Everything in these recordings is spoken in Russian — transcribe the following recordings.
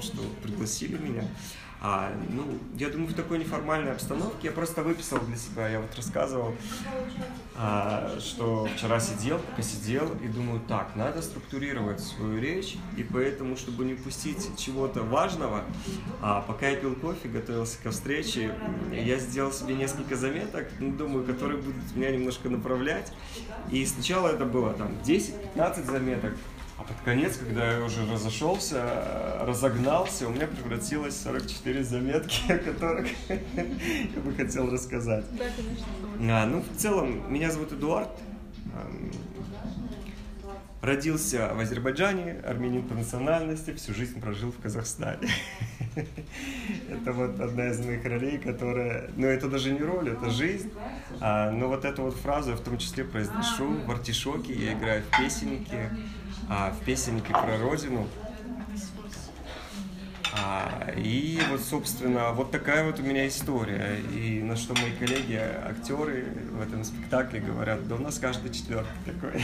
что пригласили меня. А, ну, я думаю, в такой неформальной обстановке я просто выписал для себя, я вот рассказывал, а, что вчера сидел, пока сидел, и думаю, так, надо структурировать свою речь, и поэтому, чтобы не упустить чего-то важного, а, пока я пил кофе, готовился ко встрече, я сделал себе несколько заметок, ну, думаю, которые будут меня немножко направлять, и сначала это было там 10-15 заметок, а под конец, когда я уже разошелся, разогнался, у меня превратилось 44 заметки, о которых я бы хотел рассказать. Да, конечно. А, ну, в целом, меня зовут Эдуард. Ам, Родился в Азербайджане, армянин по национальности, всю жизнь прожил в Казахстане. Это вот одна из моих ролей, которая... Ну, это даже не роль, это жизнь. А, но вот эту вот фразу я в том числе произношу в артишоке, я играю в песеннике, а, в песеннике про родину. А, и вот, собственно, вот такая вот у меня история. И на что мои коллеги, актеры в этом спектакле говорят, да у нас каждый четвертый такой.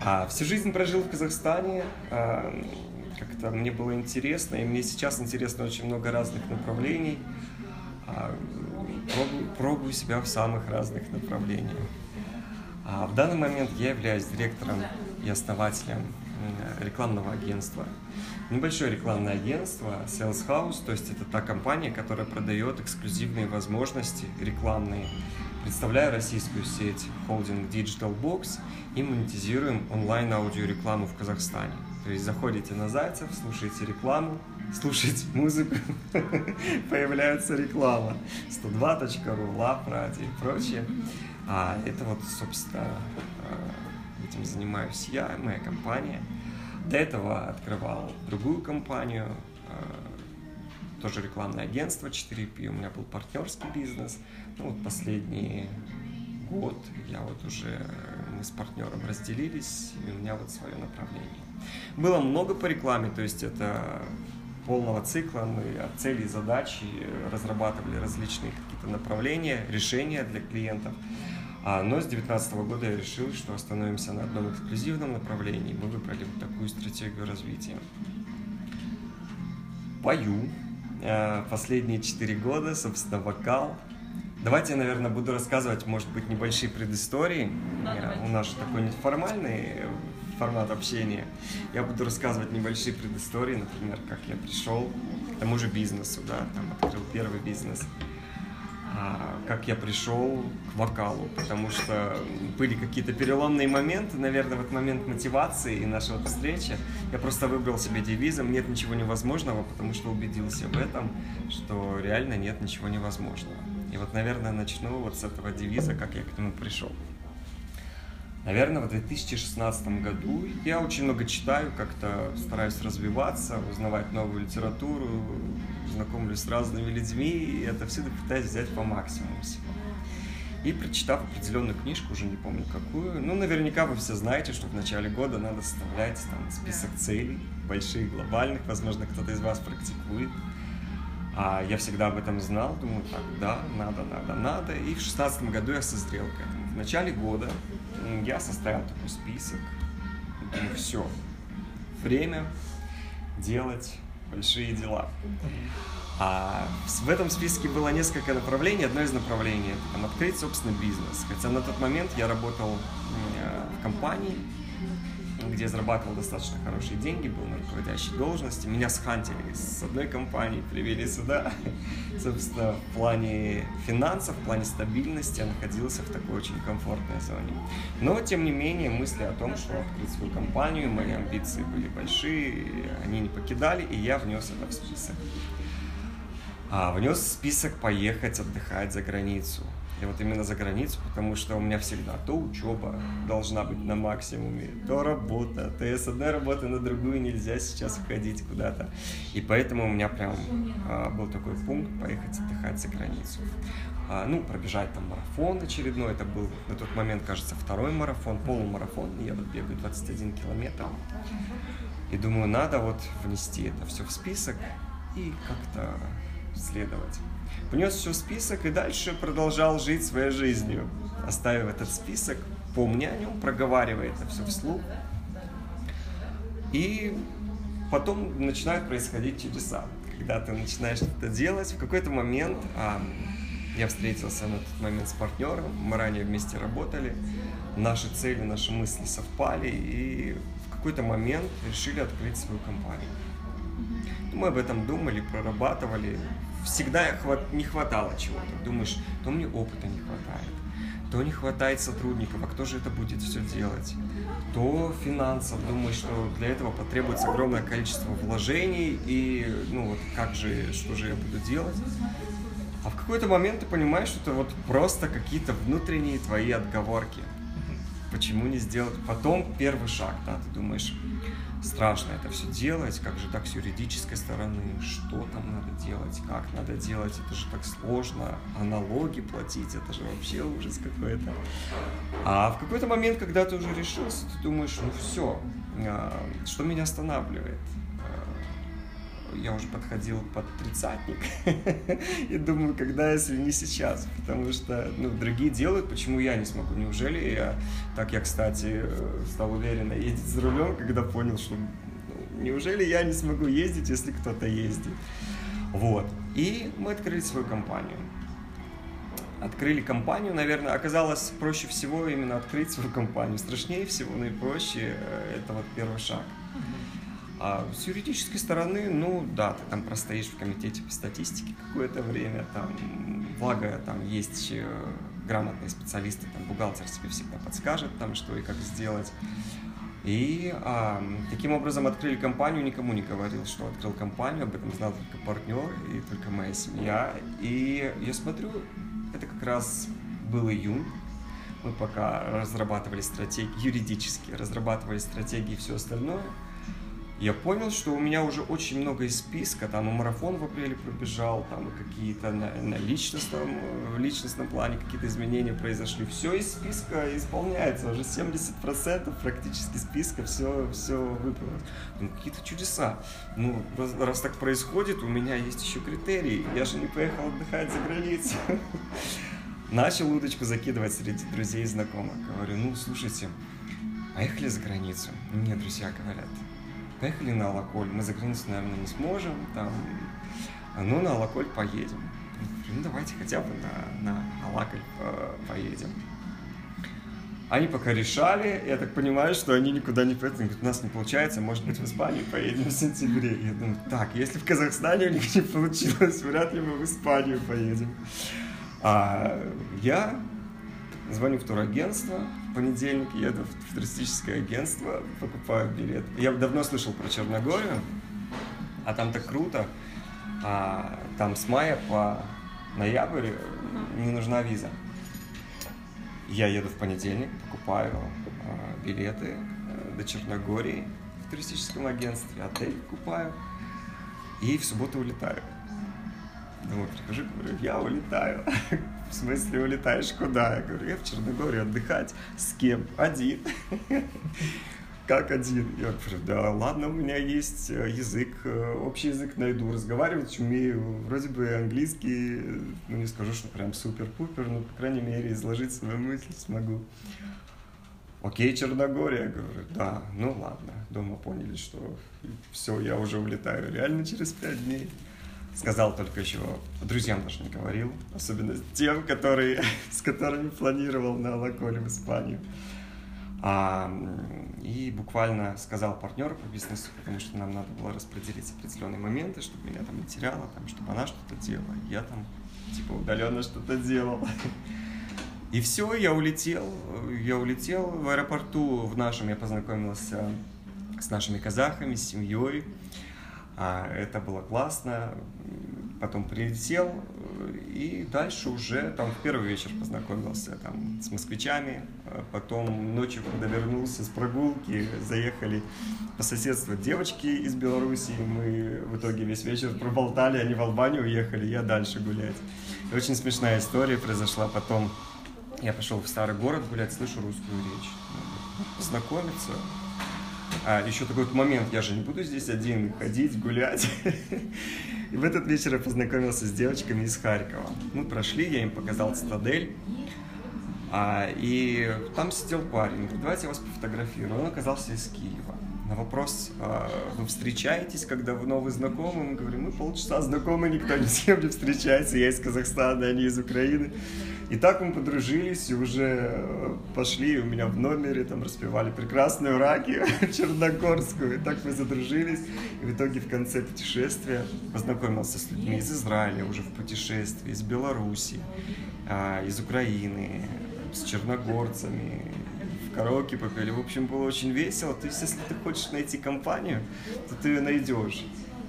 А, всю жизнь прожил в Казахстане. А, как-то мне было интересно, и мне сейчас интересно очень много разных направлений. А, пробую, пробую себя в самых разных направлениях. А в данный момент я являюсь директором и основателем м, рекламного агентства. Небольшое рекламное агентство Sales House, то есть это та компания, которая продает эксклюзивные возможности рекламные. Представляю российскую сеть холдинг Digital Box и монетизируем онлайн-аудиорекламу в Казахстане. То есть заходите на Зайцев, слушаете рекламу, слушаете музыку, появляется реклама. 102.ru, Лап, Ради и прочее. А это вот, собственно, э, этим занимаюсь я, моя компания. До этого открывал другую компанию, э, тоже рекламное агентство 4P, у меня был партнерский бизнес. Ну вот последний год я вот уже, мы с партнером разделились, и у меня вот свое направление. Было много по рекламе, то есть это полного цикла мы от целей и задач разрабатывали различные какие-то направления, решения для клиентов. А, но с 2019 года я решил, что остановимся на одном эксклюзивном направлении. Мы выбрали вот такую стратегию развития. Пою. Э, Последние четыре года, собственно, вокал. Давайте я, наверное, буду рассказывать, может быть, небольшие предыстории. Да, Э. У нас же такой неформальный э, формат общения. Я буду рассказывать небольшие предыстории, например, как я пришел к тому же бизнесу, да, там открыл первый бизнес как я пришел к вокалу, потому что были какие-то переломные моменты, наверное, вот момент мотивации и нашего встречи. Я просто выбрал себе девизом «нет ничего невозможного», потому что убедился в этом, что реально нет ничего невозможного. И вот, наверное, начну вот с этого девиза, как я к нему пришел. Наверное, в 2016 году я очень много читаю, как-то стараюсь развиваться, узнавать новую литературу, знакомлюсь с разными людьми, и это все пытаюсь взять по максимуму себе. И прочитав определенную книжку, уже не помню какую, ну, наверняка вы все знаете, что в начале года надо составлять там список целей, больших, глобальных, возможно, кто-то из вас практикует. А я всегда об этом знал, думаю, так, да, надо, надо, надо. И в шестнадцатом году я созрел к этому. В начале года я составил такой список. Думаю, все, время делать большие дела. А в этом списке было несколько направлений. Одно из направлений открыть собственный бизнес. Хотя на тот момент я работал э, в компании, где зарабатывал достаточно хорошие деньги, был на руководящей должности. Меня схантили с одной компании, привели сюда. Собственно, в плане финансов, в плане стабильности я находился в такой очень комфортной зоне. Но, тем не менее, мысли о том, что открыть свою компанию, мои амбиции были большие, они не покидали, и я внес это в список. А, внес список поехать отдыхать за границу. И вот именно за границу, потому что у меня всегда то учеба должна быть на максимуме, то работа, то с одной работы на другую нельзя сейчас уходить куда-то. И поэтому у меня прям а, был такой пункт поехать отдыхать за границу. А, ну, пробежать там марафон очередной, это был на тот момент, кажется, второй марафон, полумарафон, я вот бегаю 21 километр. И думаю, надо вот внести это все в список и как-то следовать. Внес все в список и дальше продолжал жить своей жизнью, оставив этот список, помня о нем, проговаривая это все вслух. И потом начинают происходить чудеса. Когда ты начинаешь что-то делать, в какой-то момент а, я встретился на тот момент с партнером, мы ранее вместе работали, наши цели, наши мысли совпали, и в какой-то момент решили открыть свою компанию. Мы об этом думали, прорабатывали. Всегда не хватало чего-то. Думаешь, то мне опыта не хватает, то не хватает сотрудников, а кто же это будет все делать? То финансов, думаешь, что для этого потребуется огромное количество вложений, и ну вот как же, что же я буду делать? А в какой-то момент ты понимаешь, что это вот просто какие-то внутренние твои отговорки. Почему не сделать? Потом первый шаг, да, ты думаешь, страшно это все делать, как же так с юридической стороны, что там надо делать, как надо делать, это же так сложно, а налоги платить, это же вообще ужас какой-то. А в какой-то момент, когда ты уже решился, ты думаешь, ну все, а, что меня останавливает? Я уже подходил под тридцатник и думаю, когда, если не сейчас, потому что ну, другие делают, почему я не смогу? Неужели я, так я, кстати, стал уверенно ездить за рулем, когда понял, что ну, неужели я не смогу ездить, если кто-то ездит? Вот. И мы открыли свою компанию. Открыли компанию, наверное, оказалось проще всего именно открыть свою компанию. Страшнее всего, наипроще э, это вот первый шаг. А с юридической стороны, ну да, ты там простоишь в комитете по статистике какое-то время, там, благо там есть грамотные специалисты, там бухгалтер тебе всегда подскажет, там, что и как сделать. И а, таким образом открыли компанию, никому не говорил, что открыл компанию, об этом знал только партнер и только моя семья. И я смотрю, это как раз был июнь, мы пока разрабатывали стратегии, юридически разрабатывали стратегии и все остальное – я понял, что у меня уже очень много из списка, там и марафон в апреле пробежал, там и какие-то на, на личностном, в личностном плане какие-то изменения произошли. Все из списка исполняется, уже 70% практически списка все, все выполнено. Ну, какие-то чудеса. Ну, раз, раз так происходит, у меня есть еще критерии. Я же не поехал отдыхать за границу. Начал удочку закидывать среди друзей и знакомых. Говорю, ну, слушайте, поехали за границу. Мне друзья говорят, поехали на Алаколь, мы за границу, наверное, не сможем, там, ну, на Алаколь поедем. Ну, давайте хотя бы на, на Алаколь э, поедем. Они пока решали, я так понимаю, что они никуда не поедут. Они говорят, у нас не получается, может быть, в Испанию поедем в сентябре. Я думаю, так, если в Казахстане у них не получилось, вряд ли мы в Испанию поедем. А я звоню в турагентство, понедельник еду в туристическое агентство, покупаю билет. Я давно слышал про Черногорию, а там так круто. А, там с мая по ноябрь не нужна виза. Я еду в понедельник, покупаю а, билеты а, до Черногории в туристическом агентстве, отель покупаю и в субботу улетаю. Думаю, прихожу, говорю, я улетаю. В смысле, улетаешь куда? Я говорю, я в Черногорию отдыхать. С кем? Один. Как один? Я говорю, да ладно, у меня есть э, язык, э, общий язык найду, разговаривать умею, вроде бы английский, ну не скажу, что прям супер-пупер, но, по крайней мере, изложить свою мысль смогу. Окей, Черногория, говорю, да, ну ладно. Дома поняли, что все, я уже улетаю реально через пять дней. Сказал только еще, друзьям даже не говорил, особенно тем, которые, с которыми планировал на Лаколе в Испанию. А, и буквально сказал партнеру по бизнесу, потому что нам надо было распределить определенные моменты, чтобы меня там не теряла, там, чтобы она что-то делала, я там типа удаленно что-то делал. И все, я улетел, я улетел в аэропорту в нашем, я познакомился с нашими казахами, с семьей. А, это было классно. Потом прилетел и дальше уже там в первый вечер познакомился там с москвичами. А потом ночью, когда вернулся с прогулки, заехали по соседству девочки из Беларуси. Мы в итоге весь вечер проболтали, они в Албанию уехали, я дальше гулять. И очень смешная история произошла потом. Я пошел в старый город гулять, слышу русскую речь. Знакомиться, а еще такой вот момент, я же не буду здесь один ходить, гулять. И в этот вечер я познакомился с девочками из Харькова. Мы прошли, я им показал цитадель. А, и там сидел парень, говорит, давайте я вас пофотографирую. Он оказался из Киева. На вопрос, а, вы встречаетесь, когда вы новый знакомый? Мы говорим, мы полчаса знакомы, никто ни с кем не встречается. Я из Казахстана, они из Украины. И так мы подружились и уже э, пошли у меня в номере, там распевали прекрасную раки черногорскую. И так мы задружились. И в итоге в конце путешествия познакомился с людьми из Израиля уже в путешествии, из Беларуси, а, из Украины, с черногорцами, караоке попели. В общем, было очень весело. То есть, если ты хочешь найти компанию, то ты ее найдешь.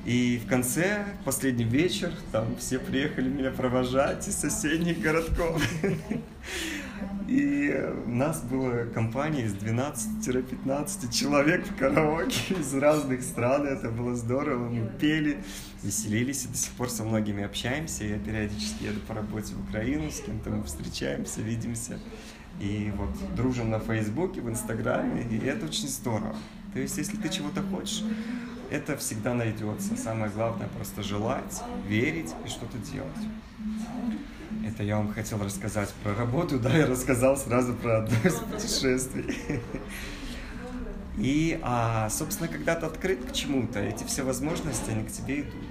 И в конце, последний вечер, там все приехали меня провожать из соседних городков. И у нас была компания из 12-15 человек в караоке из разных стран. Это было здорово. Мы пели, веселились и до сих пор со многими общаемся. Я периодически еду по работе в Украину, с кем-то мы встречаемся, видимся. И вот дружим на Фейсбуке, в Инстаграме, и это очень здорово. То есть, если ты чего-то хочешь, это всегда найдется. Самое главное просто желать, верить и что-то делать. Это я вам хотел рассказать про работу, да, я рассказал сразу про одно из путешествий. И, а, собственно, когда ты открыт к чему-то, эти все возможности, они к тебе идут.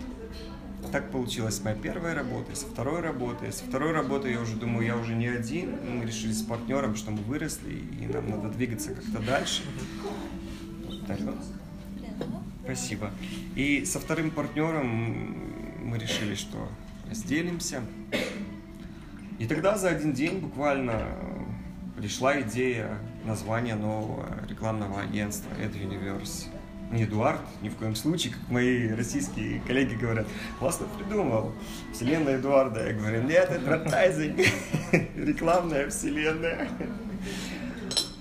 Так получилась моя первая работа, со второй работы. Со второй работы я уже думаю, я уже не один. Мы решили с партнером, что мы выросли, и нам надо двигаться как-то дальше. Дарю. Спасибо. И со вторым партнером мы решили, что разделимся. И тогда за один день буквально пришла идея названия нового рекламного агентства AdUniverse. Не Эдуард, ни в коем случае, как мои российские коллеги говорят, классно придумал, вселенная Эдуарда. Я говорю, нет, адвертайзинг, рекламная вселенная.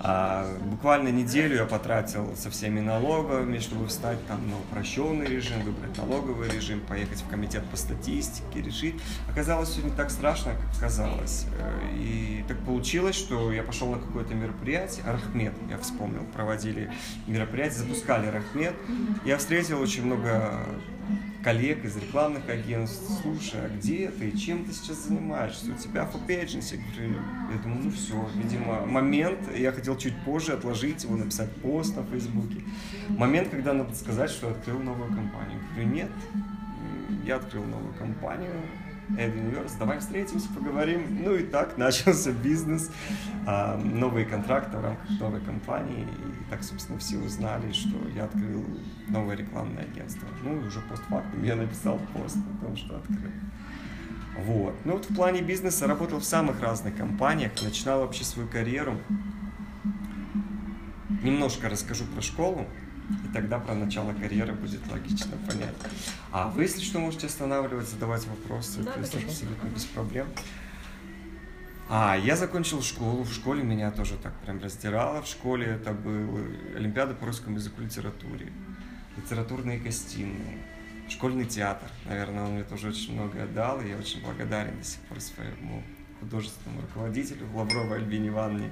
А, буквально неделю я потратил со всеми налоговыми, чтобы встать там на упрощенный режим, выбрать налоговый режим, поехать в комитет по статистике, решить. Оказалось, все не так страшно, как казалось. Э, и так получилось, что я пошел на какое-то мероприятие, Архмед, я вспомнил, проводили мероприятие, запускали Архмед. Я встретил очень много коллег из рекламных агентств, слушай, а где ты, чем ты сейчас занимаешься, у тебя agency, я думаю, ну все, видимо, момент, я хотел чуть позже отложить его, написать пост на Фейсбуке, момент, когда надо сказать, что открыл новую компанию. Я говорю, нет, я открыл новую компанию, Эд Universe, давай встретимся, поговорим. Ну и так начался бизнес, а, новые контракты в рамках новой компании. И так, собственно, все узнали, что я открыл новое рекламное агентство. Ну и уже постфактум я написал пост о том, что открыл. Вот. Ну вот в плане бизнеса работал в самых разных компаниях, начинал вообще свою карьеру. Немножко расскажу про школу. И тогда про начало карьеры будет логично понять. А вы, если что, можете останавливать, задавать вопросы. Да, то есть абсолютно без проблем. А, я закончил школу. В школе меня тоже так прям раздирало. В школе это был Олимпиада по русскому языку и литературе. Литературные гостиные. Школьный театр. Наверное, он мне тоже очень много дал. И я очень благодарен до сих пор своему художественному руководителю Лавровой Альбине Ивановне.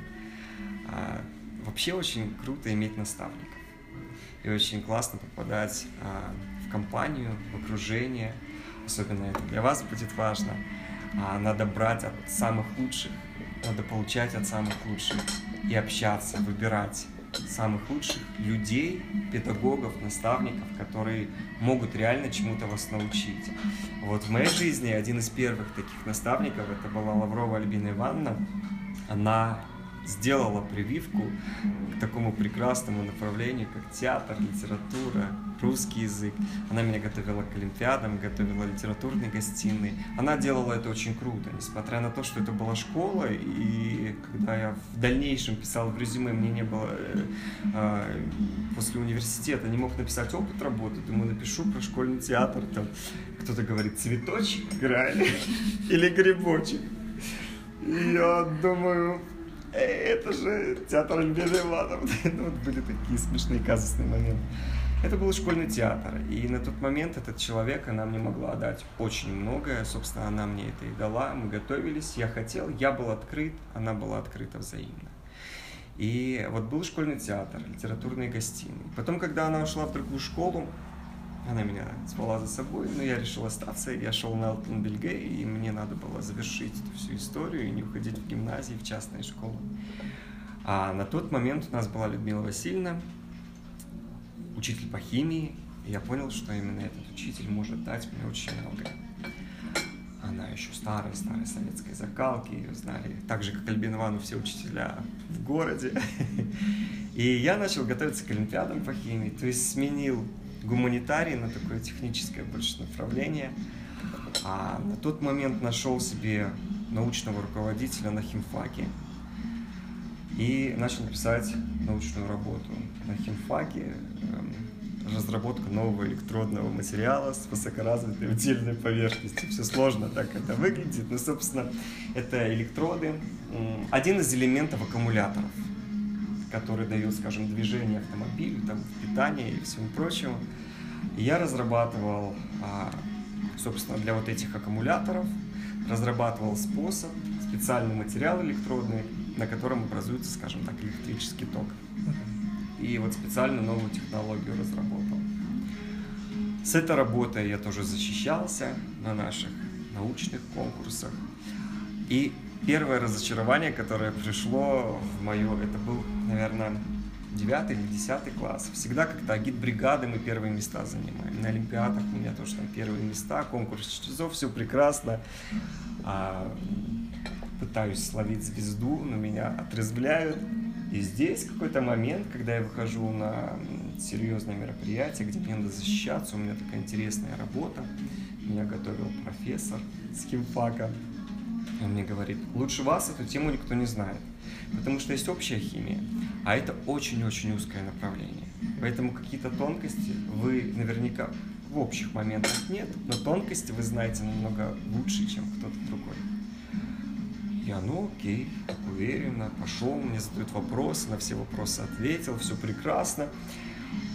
А, вообще очень круто иметь наставника и очень классно попадать а, в компанию, в окружение. Особенно это для вас будет важно. А, надо брать от самых лучших, надо получать от самых лучших и общаться, выбирать самых лучших людей, педагогов, наставников, которые могут реально чему-то вас научить. Вот в моей жизни один из первых таких наставников, это была Лаврова Альбина Ивановна, она сделала прививку к такому прекрасному направлению, как театр, литература, русский язык. Она меня готовила к олимпиадам, готовила литературные гостиные. Она делала это очень круто, несмотря на то, что это была школа, и когда я в дальнейшем писал в резюме, мне не было э, э, после университета, не мог написать опыт работы, думаю, напишу про школьный театр, там кто-то говорит, цветочек играли или грибочек. Я думаю, это же театр Альберта Иванов. ну, вот были такие смешные казусные моменты. Это был школьный театр, и на тот момент этот человек, она мне могла дать очень многое, собственно, она мне это и дала, мы готовились, я хотел, я был открыт, она была открыта взаимно. И вот был школьный театр, литературные гостиные. Потом, когда она ушла в другую школу, она меня звала за собой, но я решил остаться. Я шел на Алтон Бельге, и мне надо было завершить эту всю историю и не уходить в гимназии, в частные школы. А на тот момент у нас была Людмила Васильевна, учитель по химии, и я понял, что именно этот учитель может дать мне очень многое. Она еще старой-старой советской закалки, ее знали так же, как Альбин Иванов, все учителя в городе. И я начал готовиться к Олимпиадам по химии, то есть сменил гуманитарий на такое техническое больше направление. А на тот момент нашел себе научного руководителя на химфаке и начал писать научную работу на химфаке, эм, разработка нового электродного материала с высокоразвитой утильной поверхностью. Все сложно так это выглядит, но, собственно, это электроды. Один из элементов аккумуляторов, который дает, скажем, движение автомобилю, там, питание и всему прочему. Я разрабатывал, а, собственно, для вот этих аккумуляторов, разрабатывал способ, специальный материал электродный, на котором образуется, скажем так, электрический ток и вот специально новую технологию разработал. С этой работой я тоже защищался на наших научных конкурсах. И первое разочарование, которое пришло в мое, это был, наверное, девятый или десятый класс. Всегда как-то агитбригады мы первые места занимаем. На Олимпиадах у меня тоже там первые места, конкурс чтецов, все прекрасно. А, пытаюсь словить звезду, но меня отрезвляют. И здесь какой-то момент, когда я выхожу на серьезное мероприятие, где мне надо защищаться, у меня такая интересная работа, меня готовил профессор с химфака, он мне говорит, лучше вас эту тему никто не знает, потому что есть общая химия, а это очень-очень узкое направление. Поэтому какие-то тонкости вы наверняка в общих моментах нет, но тонкости вы знаете намного лучше, чем кто-то другой. Я, ну окей, уверенно, пошел, мне задают вопросы, на все вопросы ответил, все прекрасно.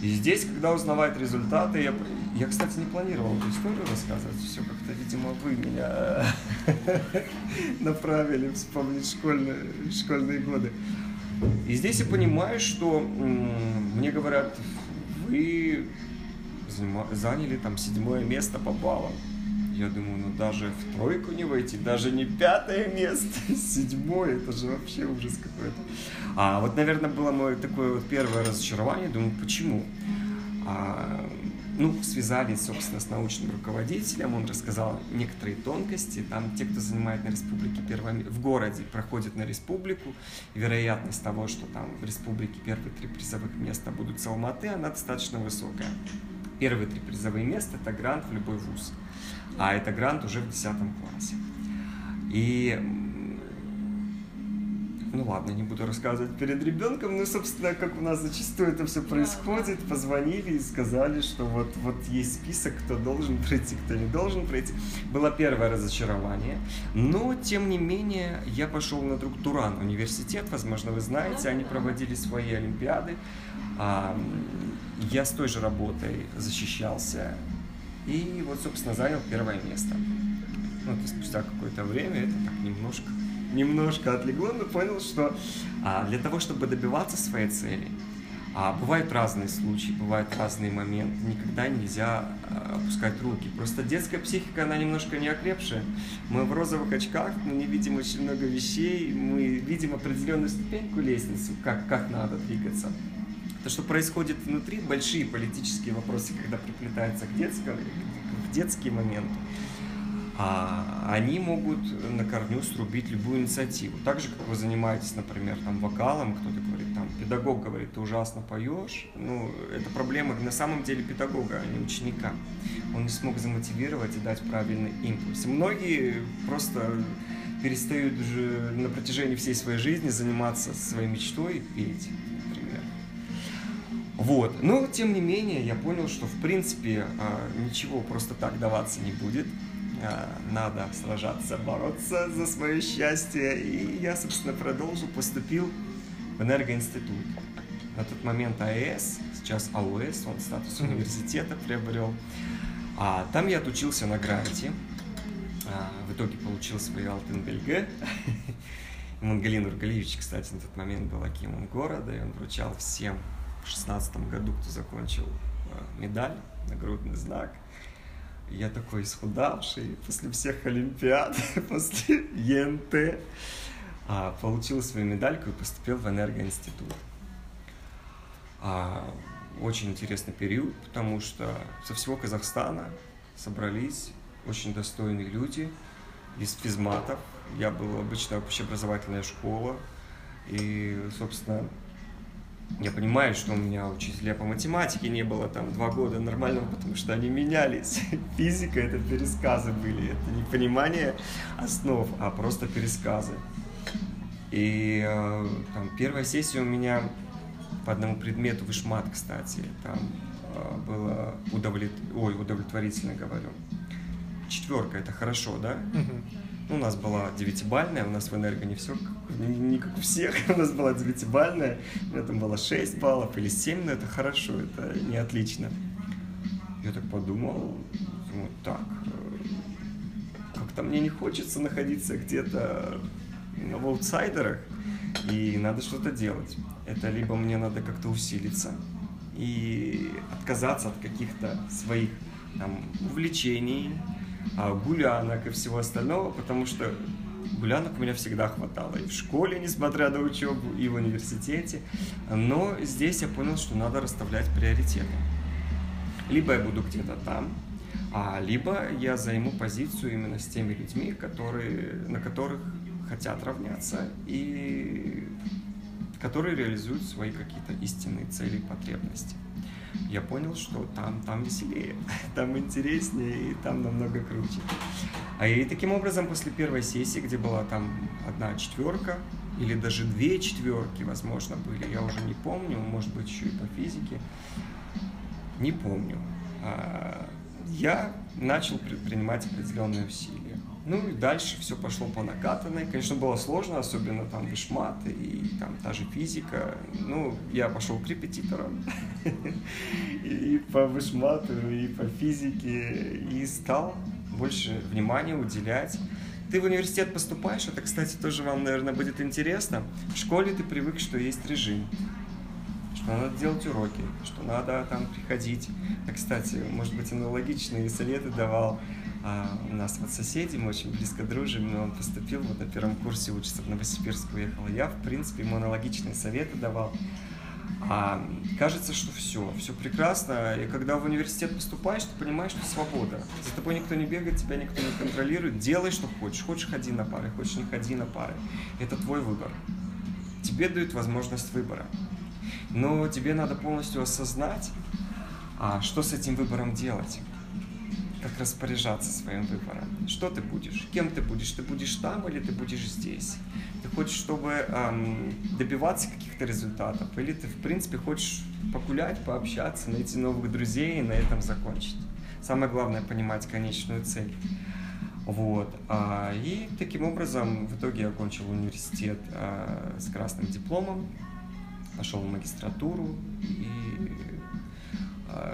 И здесь, когда узнавать результаты, я, я, кстати, не планировал эту историю рассказывать, все как-то, видимо, вы меня направили вспомнить школьные, школьные годы. И здесь я понимаю, что мне говорят, вы заняли там седьмое место по баллам. Я думаю, ну даже в тройку не войти, даже не пятое место, седьмое, это же вообще ужас какой-то. А вот, наверное, было мое такое вот первое разочарование, думаю, почему? А, ну, связались, собственно, с научным руководителем, он рассказал некоторые тонкости. Там те, кто занимает на республике первое, в городе, проходят на республику. Вероятность того, что там в республике первые три призовых места будут с Алматы, она достаточно высокая. Первые три призовые места – это грант в любой вуз а это грант уже в 10 классе. И ну ладно, не буду рассказывать перед ребенком, но, собственно, как у нас зачастую это все происходит, позвонили и сказали, что вот, вот есть список, кто должен пройти, кто не должен пройти. Было первое разочарование, но, тем не менее, я пошел на друг Туран университет, возможно, вы знаете, они проводили свои олимпиады, я с той же работой защищался и вот, собственно, занял первое место. Ну, то спустя какое-то время это так немножко, немножко отлегло, но понял, что а, для того, чтобы добиваться своей цели, а, бывают разные случаи, бывают разные моменты, никогда нельзя а, опускать руки. Просто детская психика, она немножко не окрепшая. Мы в розовых очках, мы не видим очень много вещей, мы видим определенную ступеньку лестницу, как, как надо двигаться. То, что происходит внутри, большие политические вопросы, когда приплетаются к детскому, в детский момент, а, они могут на корню срубить любую инициативу. Так же, как вы занимаетесь, например, там, вокалом, кто-то говорит, там, педагог говорит, ты ужасно поешь, ну, это проблема на самом деле педагога, а не ученика. Он не смог замотивировать и дать правильный импульс. Многие просто перестают уже на протяжении всей своей жизни заниматься своей мечтой и петь. Вот. Но, тем не менее, я понял, что, в принципе, а, ничего просто так даваться не будет. А, надо сражаться, бороться за свое счастье. И я, собственно, продолжил, поступил в энергоинститут. На тот момент АЭС, сейчас АУС, он статус университета приобрел. А там я отучился на гранте. А, в итоге получил свой Алтын Мангалин Ургалиевич, кстати, на тот момент был акимом города, и он вручал всем в шестнадцатом году, кто закончил э, медаль, нагрудный знак. Я такой исхудавший после всех Олимпиад, после ЕНТ, получил свою медальку и поступил в энергоинститут. А, очень интересный период, потому что со всего Казахстана собрались очень достойные люди из физматов. Я был обычная общеобразовательная школа, и, собственно, я понимаю, что у меня учителя по математике не было там два года нормального, потому что они менялись. Физика — это пересказы были, это не понимание основ, а просто пересказы. И э, там, первая сессия у меня по одному предмету вышмат, кстати, там э, было удовлет... Ой, удовлетворительно говорю. Четверка это хорошо, да? Ну, у нас была девятибальная, у нас в энерго не все, не, как у всех, у нас была девятибальная, у меня там было 6 баллов или 7, но это хорошо, это не отлично. Я так подумал, вот так, э, как-то мне не хочется находиться где-то в аутсайдерах, и надо что-то делать. Это либо мне надо как-то усилиться и отказаться от каких-то своих там, увлечений, гулянок и всего остального, потому что гулянок у меня всегда хватало и в школе, несмотря на учебу, и в университете. Но здесь я понял, что надо расставлять приоритеты. Либо я буду где-то там, а либо я займу позицию именно с теми людьми, которые, на которых хотят равняться и которые реализуют свои какие-то истинные цели и потребности. Я понял, что там, там веселее, там интереснее и там намного круче. А и таким образом после первой сессии, где была там одна четверка, или даже две четверки, возможно, были, я уже не помню, может быть, еще и по физике, не помню. А, я начал предпринимать определенные усилия. Ну и дальше все пошло по накатанной. Конечно, было сложно, особенно там вишмат и там та же физика. Ну, я пошел к репетиторам и по вишмату, и по физике, и стал больше внимания уделять. Ты в университет поступаешь, это, кстати, тоже вам, наверное, будет интересно. В школе ты привык, что есть режим, что надо делать уроки, что надо там приходить. А, кстати, может быть, аналогичные советы давал у нас вот соседи, мы очень близко дружим, но он поступил, вот на первом курсе учится в Новосибирск уехал. Я, в принципе, ему аналогичные советы давал. А кажется, что все, все прекрасно. И когда в университет поступаешь, ты понимаешь, что свобода. За тобой никто не бегает, тебя никто не контролирует. Делай, что хочешь. Хочешь, ходи на пары, хочешь, не ходи на пары. Это твой выбор. Тебе дают возможность выбора. Но тебе надо полностью осознать, а что с этим выбором делать как распоряжаться своим выбором. Что ты будешь? Кем ты будешь? Ты будешь там или ты будешь здесь? Ты хочешь, чтобы эм, добиваться каких-то результатов? Или ты, в принципе, хочешь погулять, пообщаться, найти новых друзей и на этом закончить? Самое главное – понимать конечную цель. Вот. А, и таким образом в итоге я окончил университет а, с красным дипломом, пошел в магистратуру и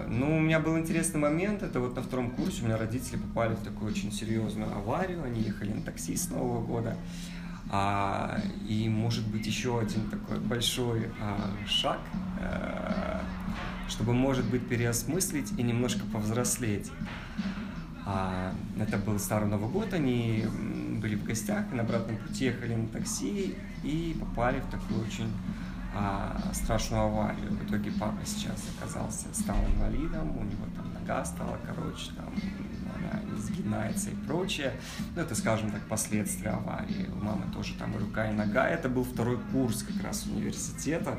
ну, у меня был интересный момент, это вот на втором курсе у меня родители попали в такую очень серьезную аварию, они ехали на такси с Нового года, а, и может быть еще один такой большой а, шаг, а, чтобы, может быть, переосмыслить и немножко повзрослеть. А, это был Старый Новый год, они были в гостях, и на обратном пути ехали на такси и попали в такую очень а, страшную аварию. В итоге папа сейчас оказался, стал инвалидом, у него там нога стала короче, там она изгинается и прочее. Ну, это, скажем так, последствия аварии. У мамы тоже там и рука, и нога. Это был второй курс как раз университета,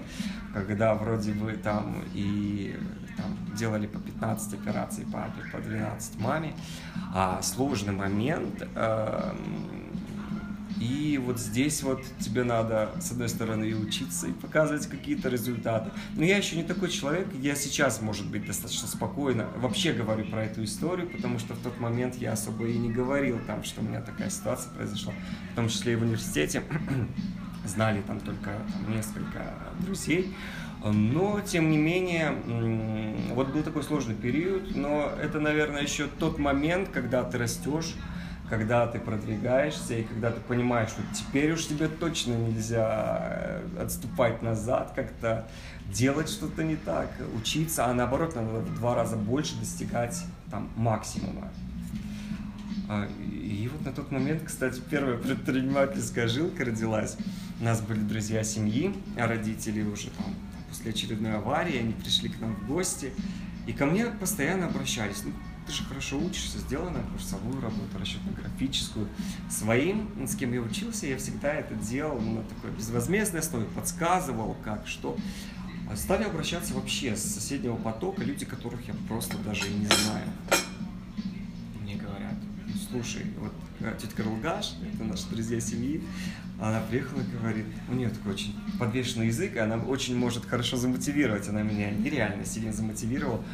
когда вроде бы там и там, делали по 15 операций папе, по 12 маме. А сложный момент, э, и вот здесь вот тебе надо, с одной стороны, и учиться, и показывать какие-то результаты. Но я еще не такой человек, я сейчас, может быть, достаточно спокойно вообще говорю про эту историю, потому что в тот момент я особо и не говорил там, что у меня такая ситуация произошла, в том числе и в университете. Знали там только там, несколько друзей. Но, тем не менее, вот был такой сложный период, но это, наверное, еще тот момент, когда ты растешь, когда ты продвигаешься и когда ты понимаешь, что теперь уж тебе точно нельзя э, отступать назад, как-то делать что-то не так, учиться, а наоборот, надо в два раза больше достигать там максимума. А, и вот на тот момент, кстати, первая предпринимательская жилка родилась. У нас были друзья семьи, а родители уже там после очередной аварии, они пришли к нам в гости, и ко мне постоянно обращались. Ну, ты же хорошо учишься, сделай нам курсовую работу, расчетно-графическую. Своим, с кем я учился, я всегда это делал ну, на такой безвозмездной основе, подсказывал, как, что. А стали обращаться вообще с соседнего потока люди, которых я просто даже не знаю. Мне говорят, «Ну, слушай, вот тетя Карлгаш, это наши друзья семьи, она приехала и говорит, у нее такой очень подвешенный язык, и она очень может хорошо замотивировать, она меня нереально сильно замотивировала.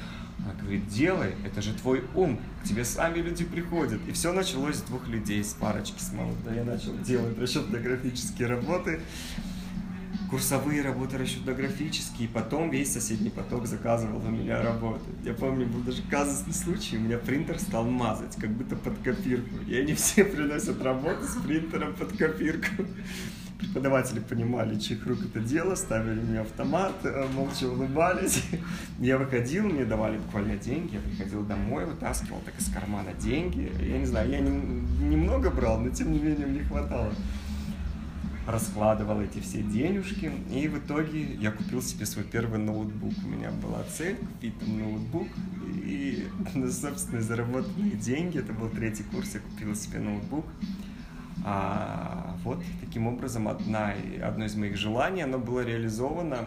Она говорит, делай, это же твой ум, к тебе сами люди приходят. И все началось с двух людей, с парочки, с молодой. Я начал делать расчетно-графические работы, курсовые работы расчетно-графические, и потом весь соседний поток заказывал у меня работы. Я помню, был даже казусный случай, у меня принтер стал мазать, как будто под копирку. И они все приносят работу с принтером под копирку преподаватели понимали, чьих рук это дело, ставили мне автомат, э, молча улыбались. Я выходил, мне давали буквально деньги, я приходил домой, вытаскивал так из кармана деньги. Я не знаю, я немного не брал, но тем не менее мне хватало. Раскладывал эти все денежки, и в итоге я купил себе свой первый ноутбук. У меня была цель купить там ноутбук, и на собственные заработанные деньги, это был третий курс, я купил себе ноутбук. А, вот таким образом одна, одно из моих желаний, оно было реализовано.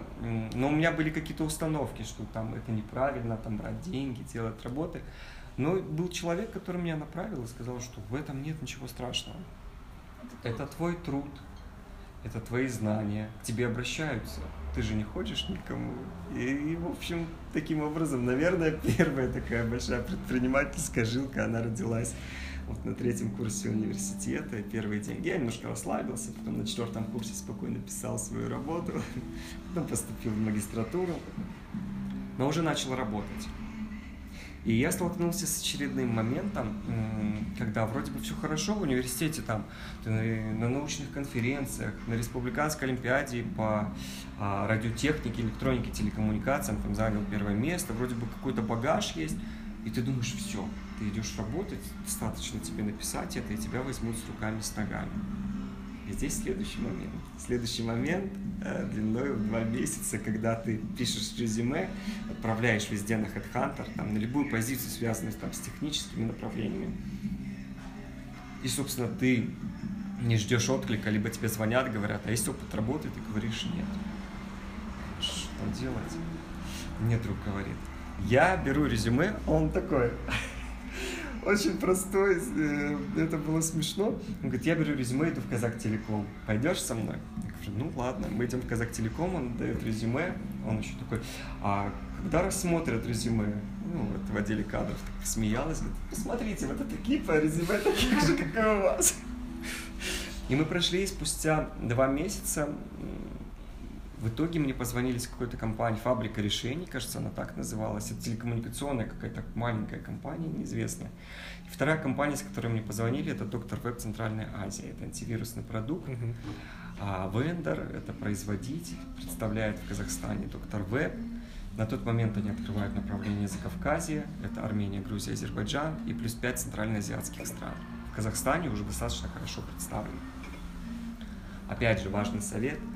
Но у меня были какие-то установки, что там это неправильно, там брать деньги, делать работы. Но был человек, который меня направил и сказал, что в этом нет ничего страшного. Это твой труд, это твои знания, к тебе обращаются. Ты же не хочешь никому. И, и, в общем, таким образом, наверное, первая такая большая предпринимательская жилка, она родилась вот на третьем курсе университета, первые деньги. Я немножко расслабился, потом на четвертом курсе спокойно писал свою работу, потом поступил в магистратуру, но уже начал работать. И я столкнулся с очередным моментом, когда вроде бы все хорошо в университете, там, на научных конференциях, на республиканской олимпиаде по а, радиотехнике, электронике, телекоммуникациям, там занял первое место, вроде бы какой-то багаж есть, и ты думаешь, все, ты идешь работать, достаточно тебе написать это, и тебя возьмут с руками, с ногами. И здесь следующий момент. Следующий момент э, длиной в два месяца, когда ты пишешь резюме, отправляешь везде на HeadHunter, там, на любую позицию, связанную там, с техническими направлениями. И, собственно, ты не ждешь отклика, либо тебе звонят, говорят, а есть опыт работы, ты говоришь нет. Что делать? Мне друг говорит, я беру резюме, он такой, очень простой, э, это было смешно. Он говорит, я беру резюме, иду в Казак Телеком, пойдешь со мной? Я говорю, ну ладно, мы идем в Казак Телеком, он дает резюме, он еще такой, а когда рассмотрят резюме? Ну, вот в отделе кадров так смеялась, говорит, посмотрите, вот это по резюме таких же, как и у вас. И мы прошли, спустя два месяца в итоге мне позвонили с какой-то компании «Фабрика решений», кажется, она так называлась. Это телекоммуникационная какая-то маленькая компания, неизвестная. И вторая компания, с которой мне позвонили, это «Доктор Веб Центральная Азия». Это антивирусный продукт. Uh-huh. А Вендор – это производитель, представляет в Казахстане «Доктор Веб». На тот момент они открывают направление Закавказья, это Армения, Грузия, Азербайджан и плюс пять центральноазиатских стран. В Казахстане уже достаточно хорошо представлены. Опять же, важный совет –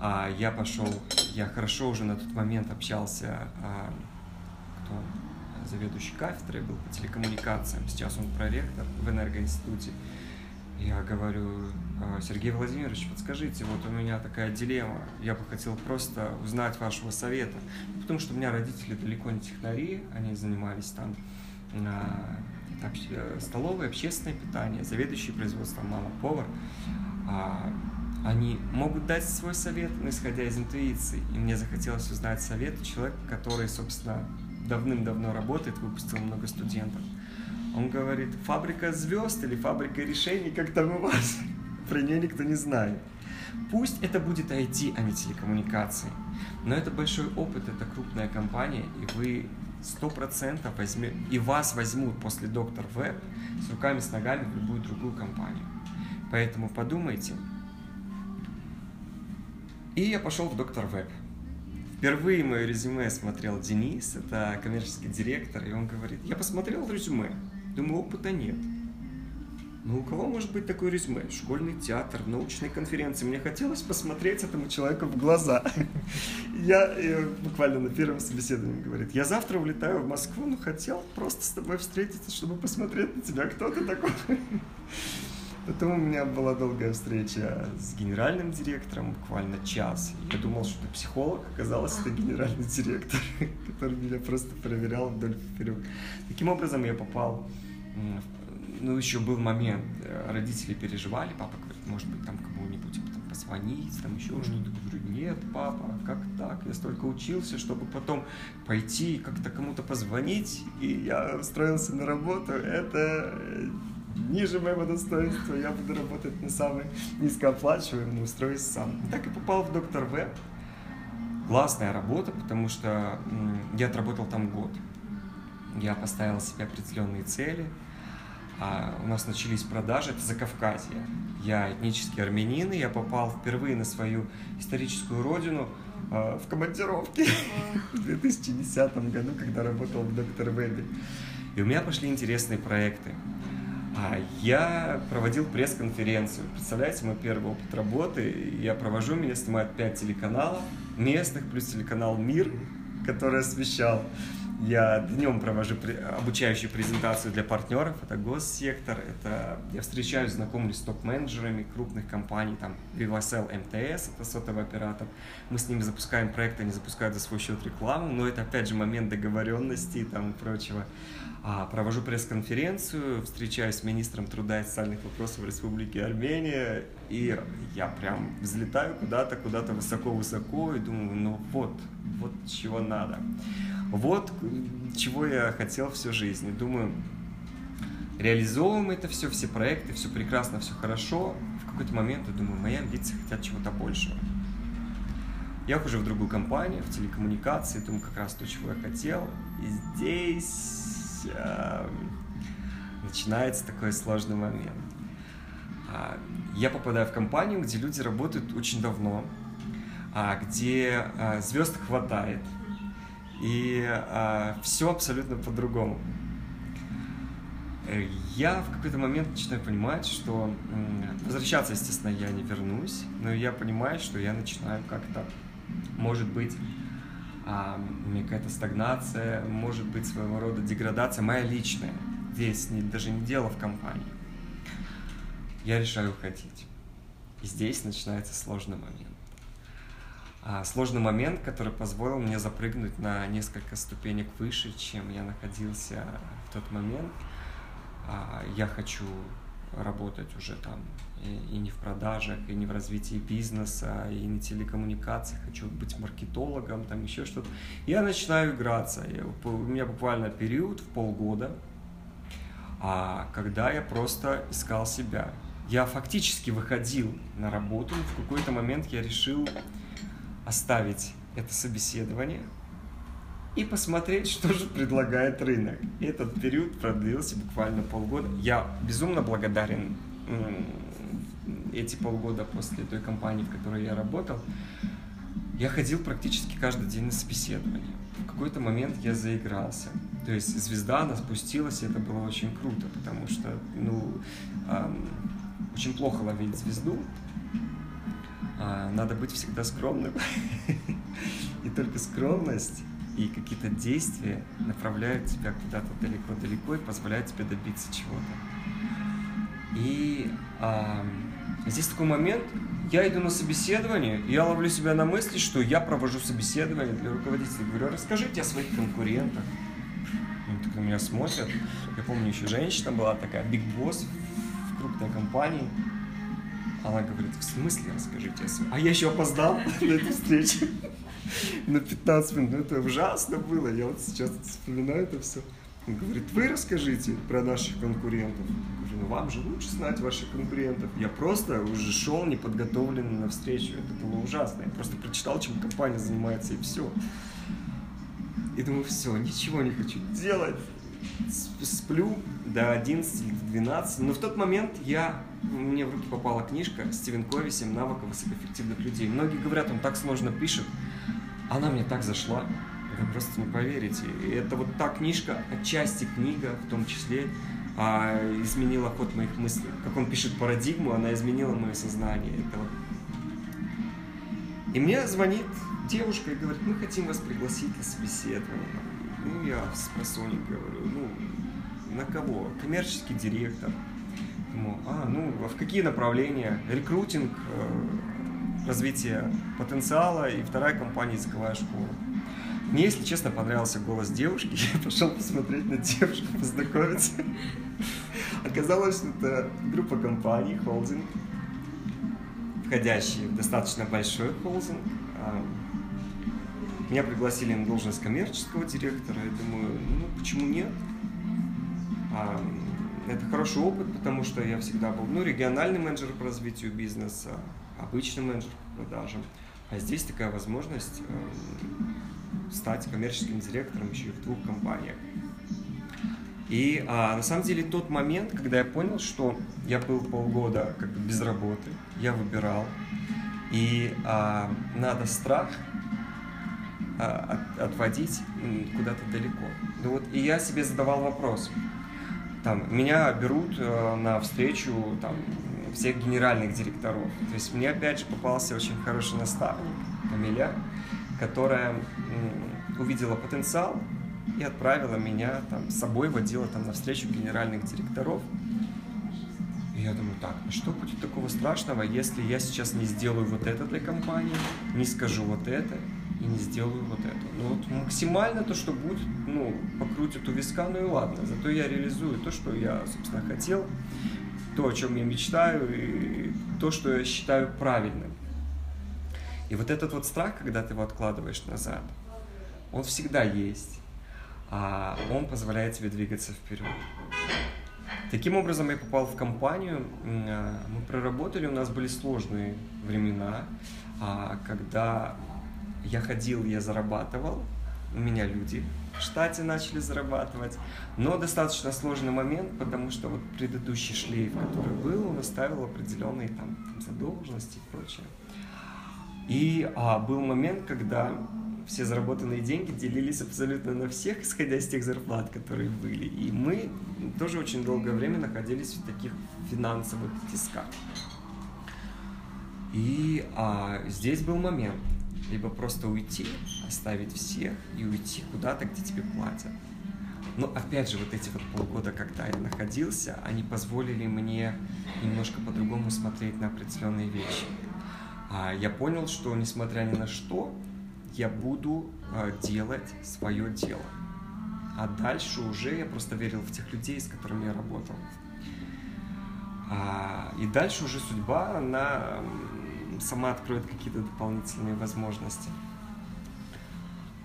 а, я пошел, я хорошо уже на тот момент общался, а, кто заведующий кафедрой был по телекоммуникациям, сейчас он проректор в энергоинституте. Я говорю, «А, Сергей Владимирович, подскажите, вот у меня такая дилемма, я бы хотел просто узнать вашего совета, потому что у меня родители далеко не технари, они занимались там а, столовой, общественное питание, заведующий производством мама-повар. Они могут дать свой совет, но исходя из интуиции. И мне захотелось узнать совет человека, который, собственно, давным-давно работает, выпустил много студентов. Он говорит, фабрика звезд или фабрика решений, как там у вас? Про нее никто не знает. Пусть это будет IT, а не телекоммуникации. Но это большой опыт, это крупная компания, и вы сто процентов возьмете, и вас возьмут после Доктор Веб с руками, с ногами в любую другую компанию. Поэтому подумайте, и я пошел в Доктор Веб. Впервые мое резюме смотрел Денис, это коммерческий директор, и он говорит, я посмотрел резюме, думаю, опыта нет. Ну, у кого может быть такой резюме? Школьный театр, научные конференции. Мне хотелось посмотреть этому человеку в глаза. Я буквально на первом собеседовании говорит, я завтра улетаю в Москву, но хотел просто с тобой встретиться, чтобы посмотреть на тебя, кто ты такой. Потом у меня была долгая встреча с генеральным директором, буквально час. Я думал, что это психолог, оказалось, это генеральный директор, который меня просто проверял вдоль вперед. Таким образом, я попал ну, еще был момент, э, родители переживали, папа говорит, может быть, там кому-нибудь там, позвонить, там еще что-то. Говорю, нет, папа, как так? Я столько учился, чтобы потом пойти как-то кому-то позвонить, и я устроился на работу. Это э, ниже моего достоинства, я буду работать на самый низкооплачиваемый, устроюсь сам. Так и попал в Доктор В. Классная работа, потому что я отработал там год. Я поставил себе определенные цели – а у нас начались продажи, это Закавказье. Я этнический армянин, и я попал впервые на свою историческую родину э, в командировке в 2010 году, когда работал в Доктор Вебе. И у меня пошли интересные проекты. А я проводил пресс-конференцию. Представляете, мой первый опыт работы. Я провожу, меня снимают пять телеканалов местных, плюс телеканал «Мир», который освещал я днем провожу обучающую презентацию для партнеров, это госсектор, это я встречаюсь, знакомлюсь с топ-менеджерами крупных компаний, там Vivacell МТС, это сотовый оператор, мы с ними запускаем проект, они запускают за свой счет рекламу, но это опять же момент договоренности там и прочего. А, провожу пресс-конференцию, встречаюсь с министром труда и социальных вопросов Республики Армения, и я прям взлетаю куда-то, куда-то высоко-высоко, и думаю, ну вот, вот чего надо. Вот чего я хотел всю жизнь. И думаю, реализовываем это все, все проекты, все прекрасно, все хорошо. В какой-то момент я думаю, мои амбиции хотят чего-то большего. Я ухожу в другую компанию, в телекоммуникации, думаю, как раз то, чего я хотел. И здесь э, начинается такой сложный момент. А, я попадаю в компанию, где люди работают очень давно, а, где а, звезд хватает, и все абсолютно по-другому. Я в какой-то момент начинаю понимать, что возвращаться, естественно, я не вернусь, но я понимаю, что я начинаю как-то, может быть, какая-то стагнация, может быть, своего рода деградация, моя личная. Здесь не, даже не дело в компании. Я решаю уходить. И здесь начинается сложный момент. А, сложный момент, который позволил мне запрыгнуть на несколько ступенек выше, чем я находился в тот момент. А, я хочу работать уже там и, не в продажах, и не в развитии бизнеса, и не телекоммуникациях, хочу быть маркетологом, там еще что-то. Я начинаю играться. Я, у меня буквально период в полгода, а, когда я просто искал себя. Я фактически выходил на работу, в какой-то момент я решил оставить это собеседование и посмотреть, что же предлагает рынок. Этот период продлился буквально полгода. Я безумно благодарен эти полгода после той компании, в которой я работал. Я ходил практически каждый день на собеседование. В какой-то момент я заигрался. То есть звезда, она спустилась, и это было очень круто, потому что, ну, эм, очень плохо ловить звезду, а, надо быть всегда скромным. И только скромность и какие-то действия направляют тебя куда-то далеко-далеко и позволяют тебе добиться чего-то. И а, здесь такой момент, я иду на собеседование, и я ловлю себя на мысли, что я провожу собеседование для руководителя. Говорю, расскажите о своих конкурентах. Они так на меня смотрят. Я помню, еще женщина была такая, биг босс в крупной компании. Она говорит, в смысле расскажите о своем? А я еще опоздал на эту встречу на 15 минут. Ну, это ужасно было. Я вот сейчас вспоминаю это все. Он говорит, вы расскажите про наших конкурентов. Я говорю, ну вам же лучше знать ваших конкурентов. Я просто уже шел неподготовленный на встречу. Это было ужасно. Я просто прочитал, чем компания занимается, и все. И думаю, все, ничего не хочу делать. Сплю до 11 или 12. Но в тот момент я мне в руки попала книжка Стивен Кови «Семь навыков высокоэффективных людей». Многие говорят, он так сложно пишет. Она мне так зашла, вы просто не поверите. И это вот та книжка, отчасти книга, в том числе, а, изменила ход моих мыслей. Как он пишет парадигму, она изменила мое сознание. Это вот. И мне звонит девушка и говорит, мы хотим вас пригласить на собеседование. Ну, я с говорю, ну, на кого? Коммерческий директор. Думаю, а, ну, а в какие направления? Рекрутинг, э, развитие потенциала и вторая компания языковая школа. Мне, если честно, понравился голос девушки. Я пошел посмотреть на девушку, познакомиться. Оказалось, что это группа компаний, холдинг, входящий в достаточно большой холдинг. А, меня пригласили на должность коммерческого директора. Я думаю, ну почему нет? Это хороший опыт, потому что я всегда был ну, региональный менеджер по развитию бизнеса, обычный менеджер по продажам. А здесь такая возможность э, стать коммерческим директором еще и в двух компаниях. И а, на самом деле тот момент, когда я понял, что я был полгода как бы без работы, я выбирал, и а, надо страх а, от, отводить куда-то далеко. Ну вот, и я себе задавал вопрос. Там, меня берут э, на встречу там, всех генеральных директоров. То есть мне опять же попался очень хороший наставник, Камиля, которая увидела потенциал и отправила меня там, с собой, водила там на встречу генеральных директоров. И я думаю, так, ну что будет такого страшного, если я сейчас не сделаю вот это для компании, не скажу вот это и не сделаю вот это. Ну вот максимально то, что будет, ну, покрутит у виска, ну и ладно. Зато я реализую то, что я, собственно, хотел, то, о чем я мечтаю, и то, что я считаю правильным. И вот этот вот страх, когда ты его откладываешь назад, он всегда есть а он позволяет тебе двигаться вперед. Таким образом, я попал в компанию, а, мы проработали, у нас были сложные времена, а, когда я ходил, я зарабатывал, у меня люди в штате начали зарабатывать, но достаточно сложный момент, потому что вот предыдущий шлейф, который был, он оставил определенные там задолженности и прочее. И а, был момент, когда все заработанные деньги делились абсолютно на всех, исходя из тех зарплат, которые были. И мы тоже очень долгое время находились в таких финансовых тисках. И а, здесь был момент, либо просто уйти, оставить всех и уйти куда-то, где тебе платят. Но опять же, вот эти вот полгода, когда я находился, они позволили мне немножко по-другому смотреть на определенные вещи. А я понял, что несмотря ни на что, я буду э, делать свое дело. А дальше уже я просто верил в тех людей, с которыми я работал. А, и дальше уже судьба, она сама откроет какие-то дополнительные возможности.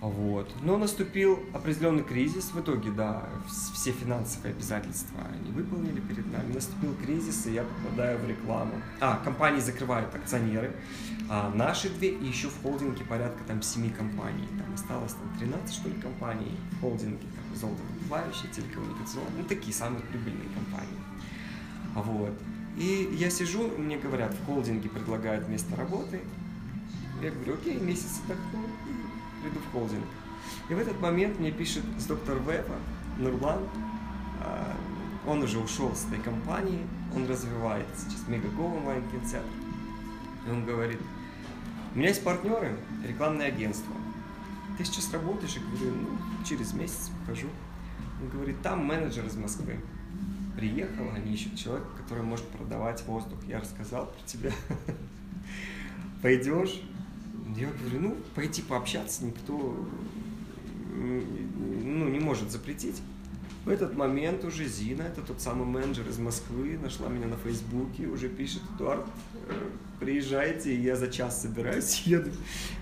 Вот. Но наступил определенный кризис. В итоге, да, все финансовые обязательства они выполнили перед нами. Наступил кризис, и я попадаю в рекламу. А, компании закрывают акционеры. А наши две, и еще в холдинге порядка там 7 компаний. Там осталось там 13, что ли, компаний в холдинге. Там золотодобывающие, телекоммуникационные. Ну, такие самые прибыльные компании. Вот. И я сижу, мне говорят, в холдинге предлагают место работы. Я говорю, окей, месяц отдохну, приду в холдинг. И в этот момент мне пишет с доктор Веба Нурлан, а, он уже ушел с этой компании, он развивает сейчас Мегаго онлайн кинотеатр. И он говорит, у меня есть партнеры, рекламное агентство. Ты сейчас работаешь? Я говорю, ну, через месяц покажу. Он говорит, там менеджер из Москвы. Приехал, они ищут человека, который может продавать воздух. Я рассказал про тебя. Пойдешь? Я говорю, ну, пойти пообщаться никто ну, не может запретить. В этот момент уже Зина, это тот самый менеджер из Москвы, нашла меня на Фейсбуке, уже пишет, Эдуард, э, приезжайте, я за час собираюсь, еду.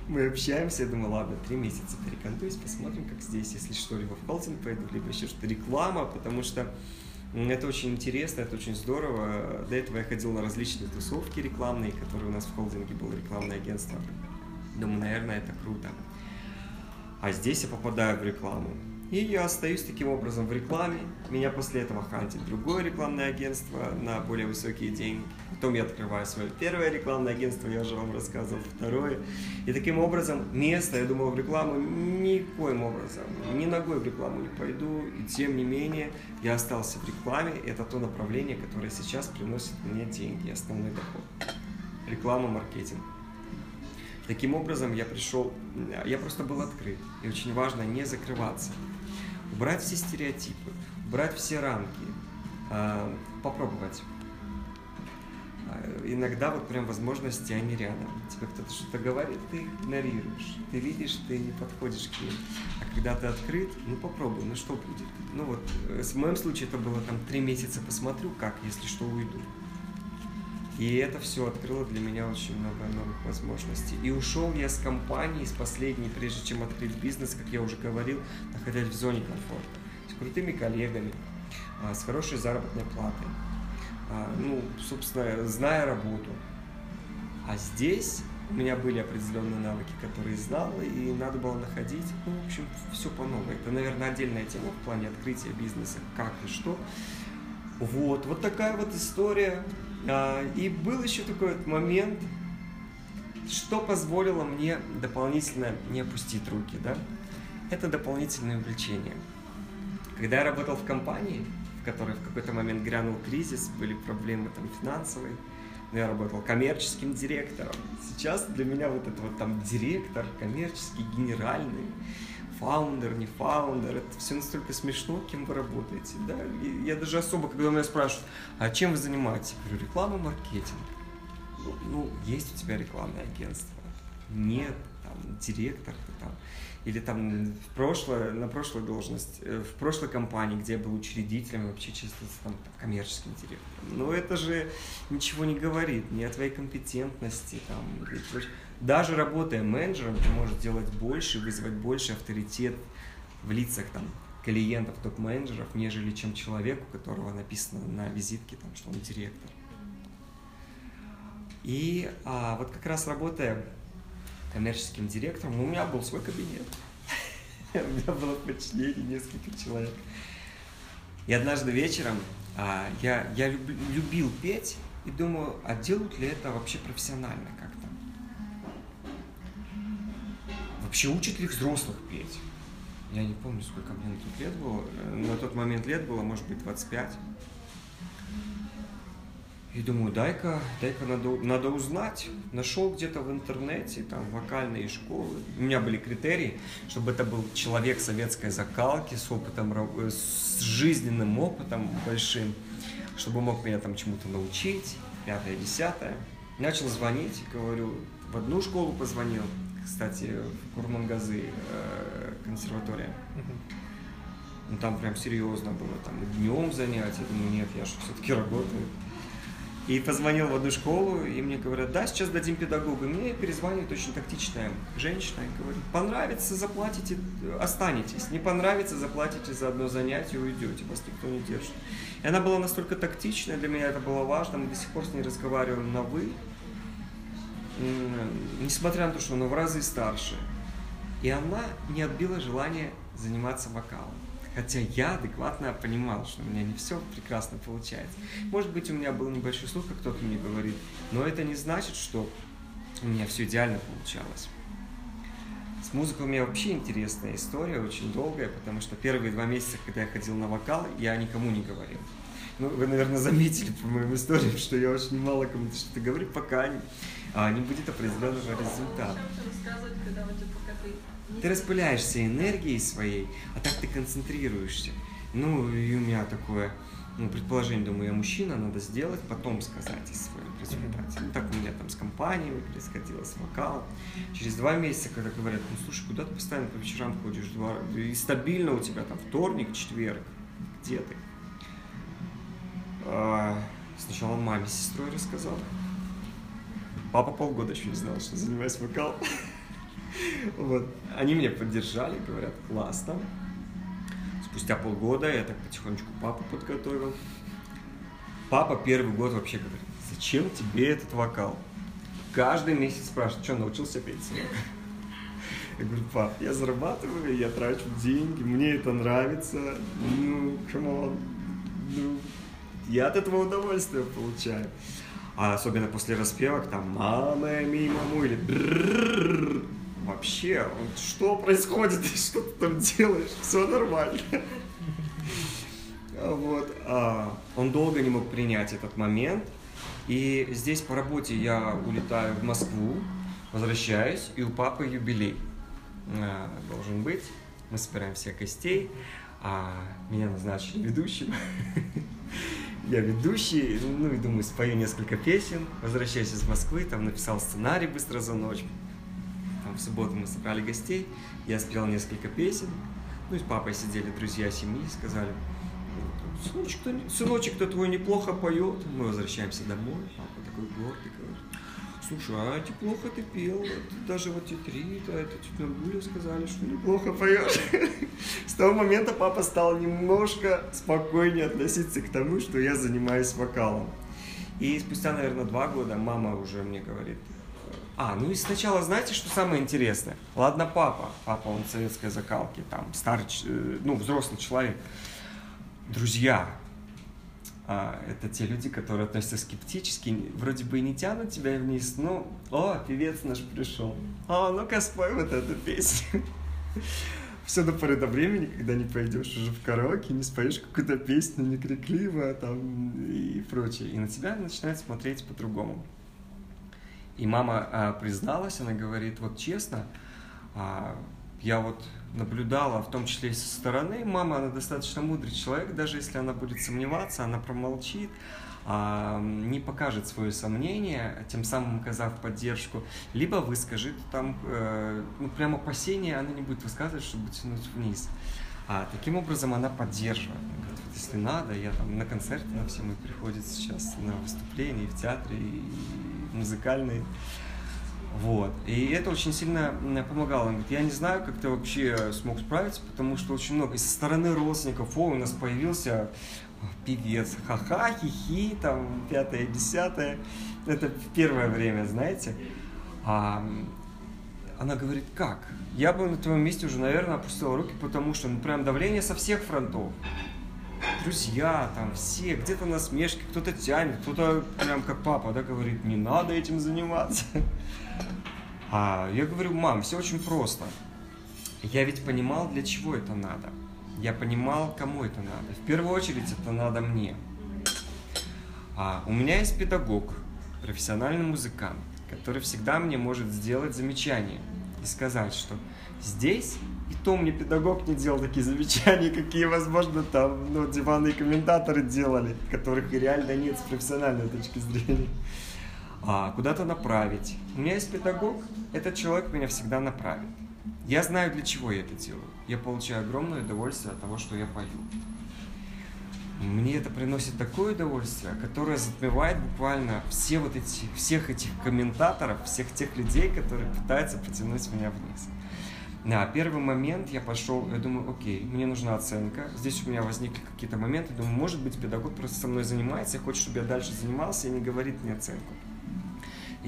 Мы общаемся, я думаю, ладно, три месяца порекомендуюсь, посмотрим, как здесь, если что, либо в холдинг пойду, либо еще что-то реклама, потому что это очень интересно, это очень здорово. До этого я ходил на различные тусовки рекламные, которые у нас в холдинге было рекламное агентство. Думаю, наверное, это круто. А здесь я попадаю в рекламу. И я остаюсь таким образом в рекламе. Меня после этого хантит другое рекламное агентство на более высокие деньги. Потом я открываю свое первое рекламное агентство, я уже вам рассказывал, второе. И таким образом место, я думал, в рекламу никоим образом, ни ногой в рекламу не пойду. И тем не менее, я остался в рекламе. Это то направление, которое сейчас приносит мне деньги, основной доход. Реклама, маркетинг. Таким образом, я пришел, я просто был открыт. И очень важно не закрываться убрать все стереотипы, убрать все рамки, а, попробовать. А, иногда вот прям возможности, они рядом. Тебе кто-то что-то говорит, ты игнорируешь. Ты видишь, ты не подходишь к ним. А когда ты открыт, ну попробуй, ну что будет? Ну вот, э, в моем случае это было там три месяца посмотрю, как, если что, уйду. И это все открыло для меня очень много новых возможностей. И ушел я с компании, с последней, прежде чем открыть бизнес, как я уже говорил, находясь в зоне комфорта, с крутыми коллегами, а, с хорошей заработной платой, а, ну, собственно, зная работу. А здесь у меня были определенные навыки, которые знал, и надо было находить, ну, в общем, все по новой. Это, наверное, отдельная тема в плане открытия бизнеса, как и что. Вот, вот такая вот история. А, и был еще такой вот момент, что позволило мне дополнительно не опустить руки, да? Это дополнительное увлечение. Когда я работал в компании, в которой в какой-то момент грянул кризис, были проблемы там финансовые, но я работал коммерческим директором. Сейчас для меня вот это вот там директор, коммерческий, генеральный, фаундер, не фаундер, это все настолько смешно, кем вы работаете, да, и я даже особо, когда меня спрашивают, а чем вы занимаетесь, я говорю, реклама, маркетинг, ну, ну, есть у тебя рекламное агентство, нет, там, директор ты там, или там в прошлое, на прошлую должность, э, в прошлой компании, где я был учредителем, вообще числился там коммерческим директором. Но это же ничего не говорит ни о твоей компетентности, там. Даже работая менеджером, ты можешь делать больше, вызвать больше авторитет в лицах там, клиентов, топ-менеджеров, нежели чем человек, у которого написано на визитке, там, что он директор. И а, вот как раз работая коммерческим директором, у меня был свой кабинет. У меня было в подчинении несколько человек. И однажды вечером а, я, я люб, любил петь и думаю, а делают ли это вообще профессионально как-то? Вообще учат ли взрослых петь? Я не помню, сколько мне на тот лет было. На тот момент лет было, может быть, 25. И думаю, дай-ка, дай-ка надо, надо узнать. Нашел где-то в интернете, там, вокальные школы. У меня были критерии, чтобы это был человек советской закалки с опытом, э, с жизненным опытом большим, чтобы мог меня там чему-то научить, пятое, десятое. Начал звонить, говорю, в одну школу позвонил, кстати, в Курмангазы э, консерватория. Ну там прям серьезно было, там днем занятия, думаю, нет, я же все-таки работаю. И позвонил в одну школу, и мне говорят, да, сейчас дадим педагогу. Мне перезванивает очень тактичная женщина и говорит, понравится, заплатите, останетесь. Не понравится, заплатите за одно занятие, уйдете, вас никто не держит. И она была настолько тактичная, для меня это было важно, мы до сих пор с ней разговариваем на «вы», несмотря на то, что она в разы старше. И она не отбила желание заниматься вокалом. Хотя я адекватно понимал, что у меня не все прекрасно получается. Может быть, у меня был небольшой слух, как кто-то мне говорит, но это не значит, что у меня все идеально получалось. С музыкой у меня вообще интересная история, очень долгая, потому что первые два месяца, когда я ходил на вокал, я никому не говорил. Ну, вы, наверное, заметили по моим историям, что я очень мало кому-то что-то говорю, пока а, не будет определенного результата. Ты распыляешься энергией своей, а так ты концентрируешься. Ну, и у меня такое ну, предположение, думаю, я мужчина, надо сделать, потом сказать о своем результате. Ну, так у меня там с компанией происходило, с вокалом. Через два месяца, когда говорят, ну, слушай, куда ты постоянно по вечерам ходишь, два, и стабильно у тебя там вторник, четверг, где ты? А, сначала маме с сестрой рассказал. Папа полгода еще не знал, что занимаюсь вокалом. Вот. Они меня поддержали, говорят, классно. Спустя полгода я так потихонечку папу подготовил. Папа первый год вообще говорит, зачем тебе этот вокал? Каждый месяц спрашивает, что научился петь? Я говорю, пап, я зарабатываю, я трачу деньги, мне это нравится. Ну, come on. Ну, я от этого удовольствие получаю. А особенно после распевок, там, мама, мимо, му, или. Вообще, вот что происходит, что ты там делаешь, все нормально. Вот. А, он долго не мог принять этот момент. И здесь по работе я улетаю в Москву, возвращаюсь, и у папы юбилей а, должен быть. Мы собираем всех гостей, а меня назначили ведущим. Я ведущий, ну и думаю, спою несколько песен, возвращаюсь из Москвы, там написал сценарий быстро за ночь. В субботу мы собрали гостей, я спел несколько песен, ну и с папой сидели друзья семьи, сказали, сыночек-то, сыночек-то твой неплохо поет. Мы возвращаемся домой, папа такой гордый говорит, слушай, а неплохо ты пел, вот, даже вот тетри, это тетя Гуля сказали, что неплохо поешь. С того момента папа стал немножко спокойнее относиться к тому, что я занимаюсь вокалом. И спустя, наверное, два года мама уже мне говорит, а, ну и сначала, знаете, что самое интересное? Ладно, папа, папа, он советской закалки, там, старый, э, ну, взрослый человек, друзья, а, это те люди, которые относятся скептически, вроде бы и не тянут тебя вниз, но, о, певец наш пришел, а, ну-ка спой вот эту песню. Все до поры до времени, когда не пойдешь уже в караоке, не споешь какую-то песню не крикливо там и прочее. И на тебя начинают смотреть по-другому. И мама а, призналась, она говорит, вот честно, а, я вот наблюдала, в том числе и со стороны. Мама, она достаточно мудрый человек, даже если она будет сомневаться, она промолчит, а, не покажет свое сомнение, тем самым оказав поддержку, либо выскажет там, э, ну, прямо опасения она не будет высказывать, чтобы тянуть вниз. А таким образом она поддерживает. Она говорит, вот если надо, я там на концерты на все мы приходят сейчас, на выступления в театре, и музыкальные. Вот. И это очень сильно помогало. Он говорит, я не знаю, как ты вообще смог справиться, потому что очень много. И со стороны родственников, о, у нас появился певец, ха-ха, хихи, там, пятое, десятое. Это первое время, знаете. А, она говорит, как? Я бы на твоем месте уже, наверное, опустил руки, потому что, ну, прям давление со всех фронтов. Друзья, там, все, где-то насмешки, кто-то тянет, кто-то прям как папа, да, говорит, не надо этим заниматься. А я говорю, мам, все очень просто. Я ведь понимал, для чего это надо. Я понимал, кому это надо. В первую очередь это надо мне. А у меня есть педагог, профессиональный музыкант, который всегда мне может сделать замечание и сказать, что здесь и то мне педагог не делал такие замечания, какие, возможно, там, ну, диванные комментаторы делали, которых реально нет с профессиональной точки зрения а, куда-то направить. У меня есть педагог, этот человек меня всегда направит. Я знаю, для чего я это делаю. Я получаю огромное удовольствие от того, что я пою. Мне это приносит такое удовольствие, которое затмевает буквально все вот эти, всех этих комментаторов, всех тех людей, которые пытаются потянуть меня вниз. На первый момент я пошел, я думаю, окей, мне нужна оценка. Здесь у меня возникли какие-то моменты, думаю, может быть, педагог просто со мной занимается, хочет, чтобы я дальше занимался и не говорит мне оценку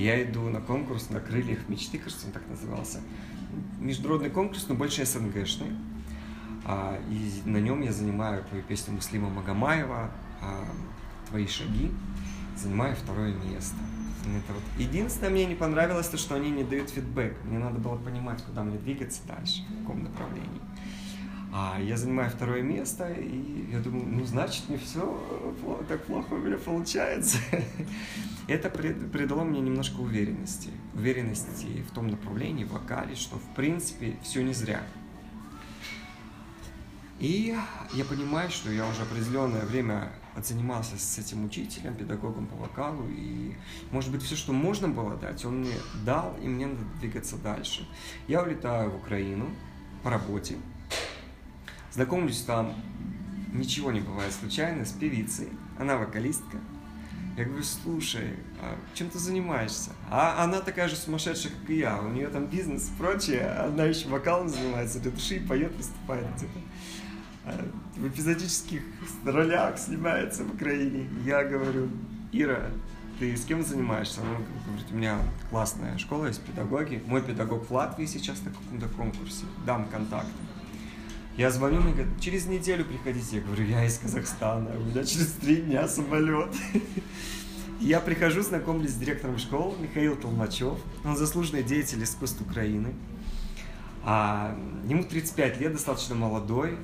я иду на конкурс на крыльях мечты, кажется, он так назывался. Международный конкурс, но больше СНГшный. А, и на нем я занимаю твою песню Муслима Магомаева а, «Твои шаги». Занимаю второе место. Это вот. Единственное, мне не понравилось то, что они не дают фидбэк. Мне надо было понимать, куда мне двигаться дальше, в каком направлении. А я занимаю второе место, и я думаю, ну, значит, не все так плохо у меня получается. Это придало мне немножко уверенности. Уверенности в том направлении, в вокале, что, в принципе, все не зря. И я понимаю, что я уже определенное время отзанимался с этим учителем, педагогом по вокалу, и, может быть, все, что можно было дать, он мне дал, и мне надо двигаться дальше. Я улетаю в Украину по работе, Знакомлюсь там, ничего не бывает случайно, с певицей. Она вокалистка. Я говорю, слушай, а чем ты занимаешься? А она такая же сумасшедшая, как и я. У нее там бизнес и прочее. Она еще вокалом занимается, для души поет, выступает где-то. В эпизодических ролях снимается в Украине. Я говорю, Ира, ты с кем занимаешься? Он говорит, у меня классная школа, есть педагоги. Мой педагог в Латвии сейчас на каком-то конкурсе. Дам контакт. Я звоню, мне говорят, через неделю приходите. Я говорю, я из Казахстана, у меня через три дня самолет. Я прихожу, знакомлюсь с директором школы Михаил Толмачев. Он заслуженный деятель искусств Украины. А, ему 35 лет, достаточно молодой.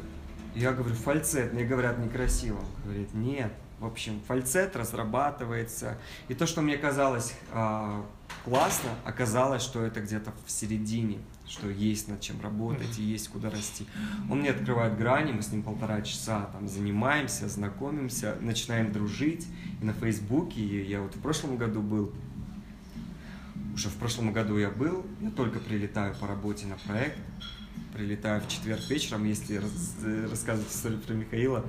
Я говорю, фальцет. Мне говорят, некрасиво. Говорит, нет. В общем, фальцет разрабатывается. И то, что мне казалось а, классно, оказалось, что это где-то в середине, что есть над чем работать и есть куда расти. Он мне открывает грани, мы с ним полтора часа там занимаемся, знакомимся, начинаем дружить. И на Фейсбуке, я вот в прошлом году был, уже в прошлом году я был, я только прилетаю по работе на проект, прилетаю в четверг вечером, если раз, рассказывать историю про Михаила,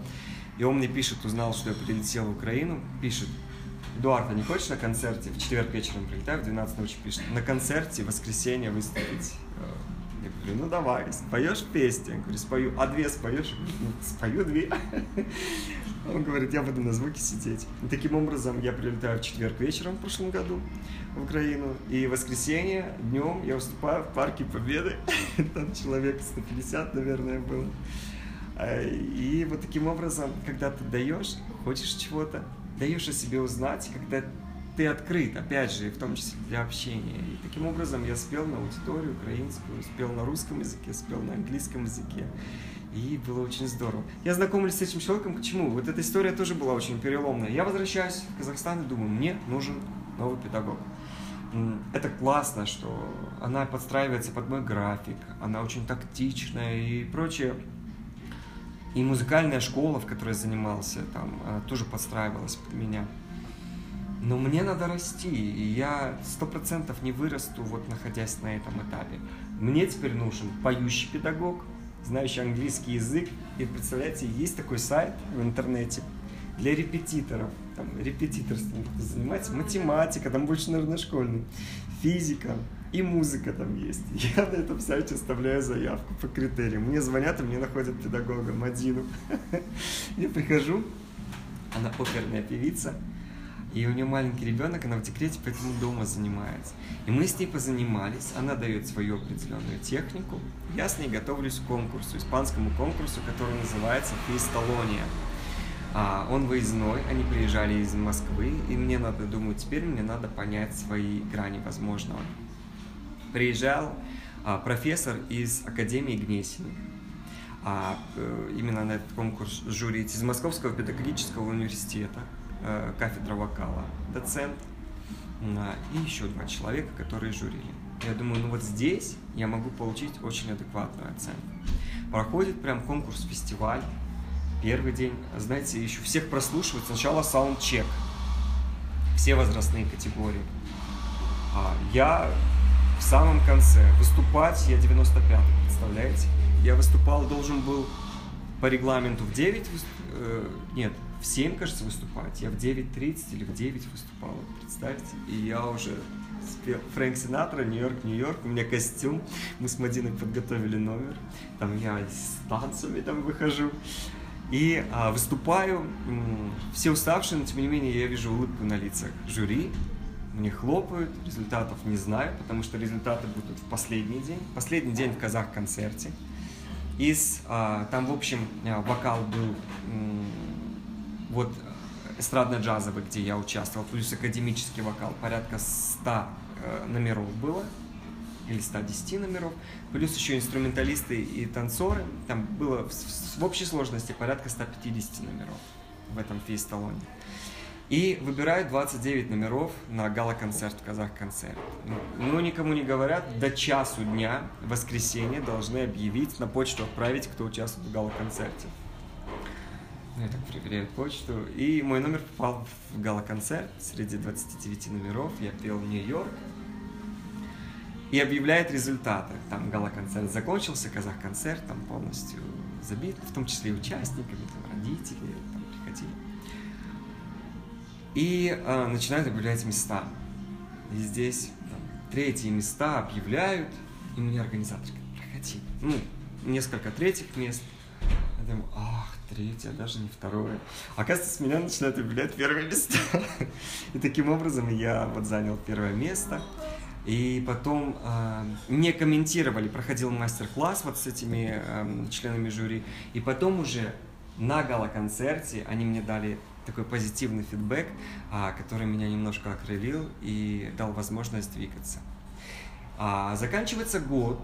и он мне пишет, узнал, что я прилетел в Украину, пишет, Эдуард, а не хочешь на концерте? В четверг вечером прилетаю, в 12 ночи пишет. На концерте в воскресенье выступить. Я говорю, ну давай, споешь песни? Я говорю, спою. А две споешь? Я говорю, ну, спою две. Он говорит, я буду на звуке сидеть. И таким образом я прилетаю в четверг вечером в прошлом году в Украину. И в воскресенье днем я выступаю в Парке Победы. Там человек 150, наверное, было. А, и вот таким образом, когда ты даешь, хочешь чего-то, даешь о себе узнать, когда ты открыт, опять же, в том числе для общения. И таким образом я спел на аудиторию украинскую, спел на русском языке, спел на английском языке. И было очень здорово. Я знакомлюсь с этим человеком, почему? Вот эта история тоже была очень переломная. Я возвращаюсь в Казахстан и думаю, мне нужен новый педагог. Это классно, что она подстраивается под мой график, она очень тактичная и прочее. И музыкальная школа, в которой я занимался, там тоже подстраивалась под меня. Но мне надо расти, и я сто процентов не вырасту, вот находясь на этом этапе. Мне теперь нужен поющий педагог, знающий английский язык. И представляете, есть такой сайт в интернете для репетиторов. Там репетиторством занимается, математика, там больше, наверное, школьный, физика, и музыка там есть. Я на этом сайте оставляю заявку по критериям. Мне звонят, и мне находят педагога Мадину. Я прихожу, она оперная певица, и у нее маленький ребенок, она в декрете, поэтому дома занимается. И мы с ней позанимались, она дает свою определенную технику. Я с ней готовлюсь к конкурсу, испанскому конкурсу, который называется «Фисталония». А, он выездной, они приезжали из Москвы, и мне надо, думаю, теперь мне надо понять свои грани возможного приезжал а, профессор из Академии Гнесиных, а, э, именно на этот конкурс журить из Московского педагогического университета, кафедра вокала, доцент, а, и еще два человека, которые журили. Я думаю, ну вот здесь я могу получить очень адекватную оценку. Проходит прям конкурс-фестиваль, первый день, знаете, еще всех прослушивают. Сначала саундчек, все возрастные категории. А, я в самом конце. Выступать я 95 представляете? Я выступал, должен был по регламенту в 9, э, нет, в 7, кажется, выступать. Я в 9.30 или в 9 выступал, представьте. И я уже спел Фрэнк Синатра, Нью-Йорк, Нью-Йорк. У меня костюм. Мы с Мадиной подготовили номер. Там я с танцами там выхожу. И а, выступаю. Все уставшие, но тем не менее я вижу улыбку на лицах жюри мне хлопают, результатов не знаю, потому что результаты будут в последний день. Последний день в казах-концерте. Из, а, там, в общем, а, вокал был вот эстрадно-джазовый, где я участвовал, плюс академический вокал, порядка 100 э, номеров было, или 110 номеров, плюс еще инструменталисты и танцоры, там было в, в общей сложности порядка 150 номеров в этом фейсталоне. И выбирают 29 номеров на гала-концерт в Казах-концерт. Ну, никому не говорят, до часу дня, в воскресенье, должны объявить, на почту отправить, кто участвует в гала-концерте. Я так проверяю почту. И мой номер попал в гала-концерт среди 29 номеров. Я пел Нью-Йорк. И объявляет результаты. Там гала-концерт закончился, казах-концерт там полностью забит, в том числе и участниками, там родители там приходили. И э, начинают объявлять места. И здесь там, третьи места объявляют, и мне организатор говорит, проходи. Ну, несколько третьих мест. думаю, ах, третье, даже не второе. Оказывается, с меня начинают влиять первые места. И таким образом я вот занял первое место. И потом э, не комментировали, проходил мастер-класс вот с этими э, членами жюри. И потом уже на гала-концерте они мне дали такой позитивный фидбэк, э, который меня немножко окрылил и дал возможность двигаться. А, заканчивается год,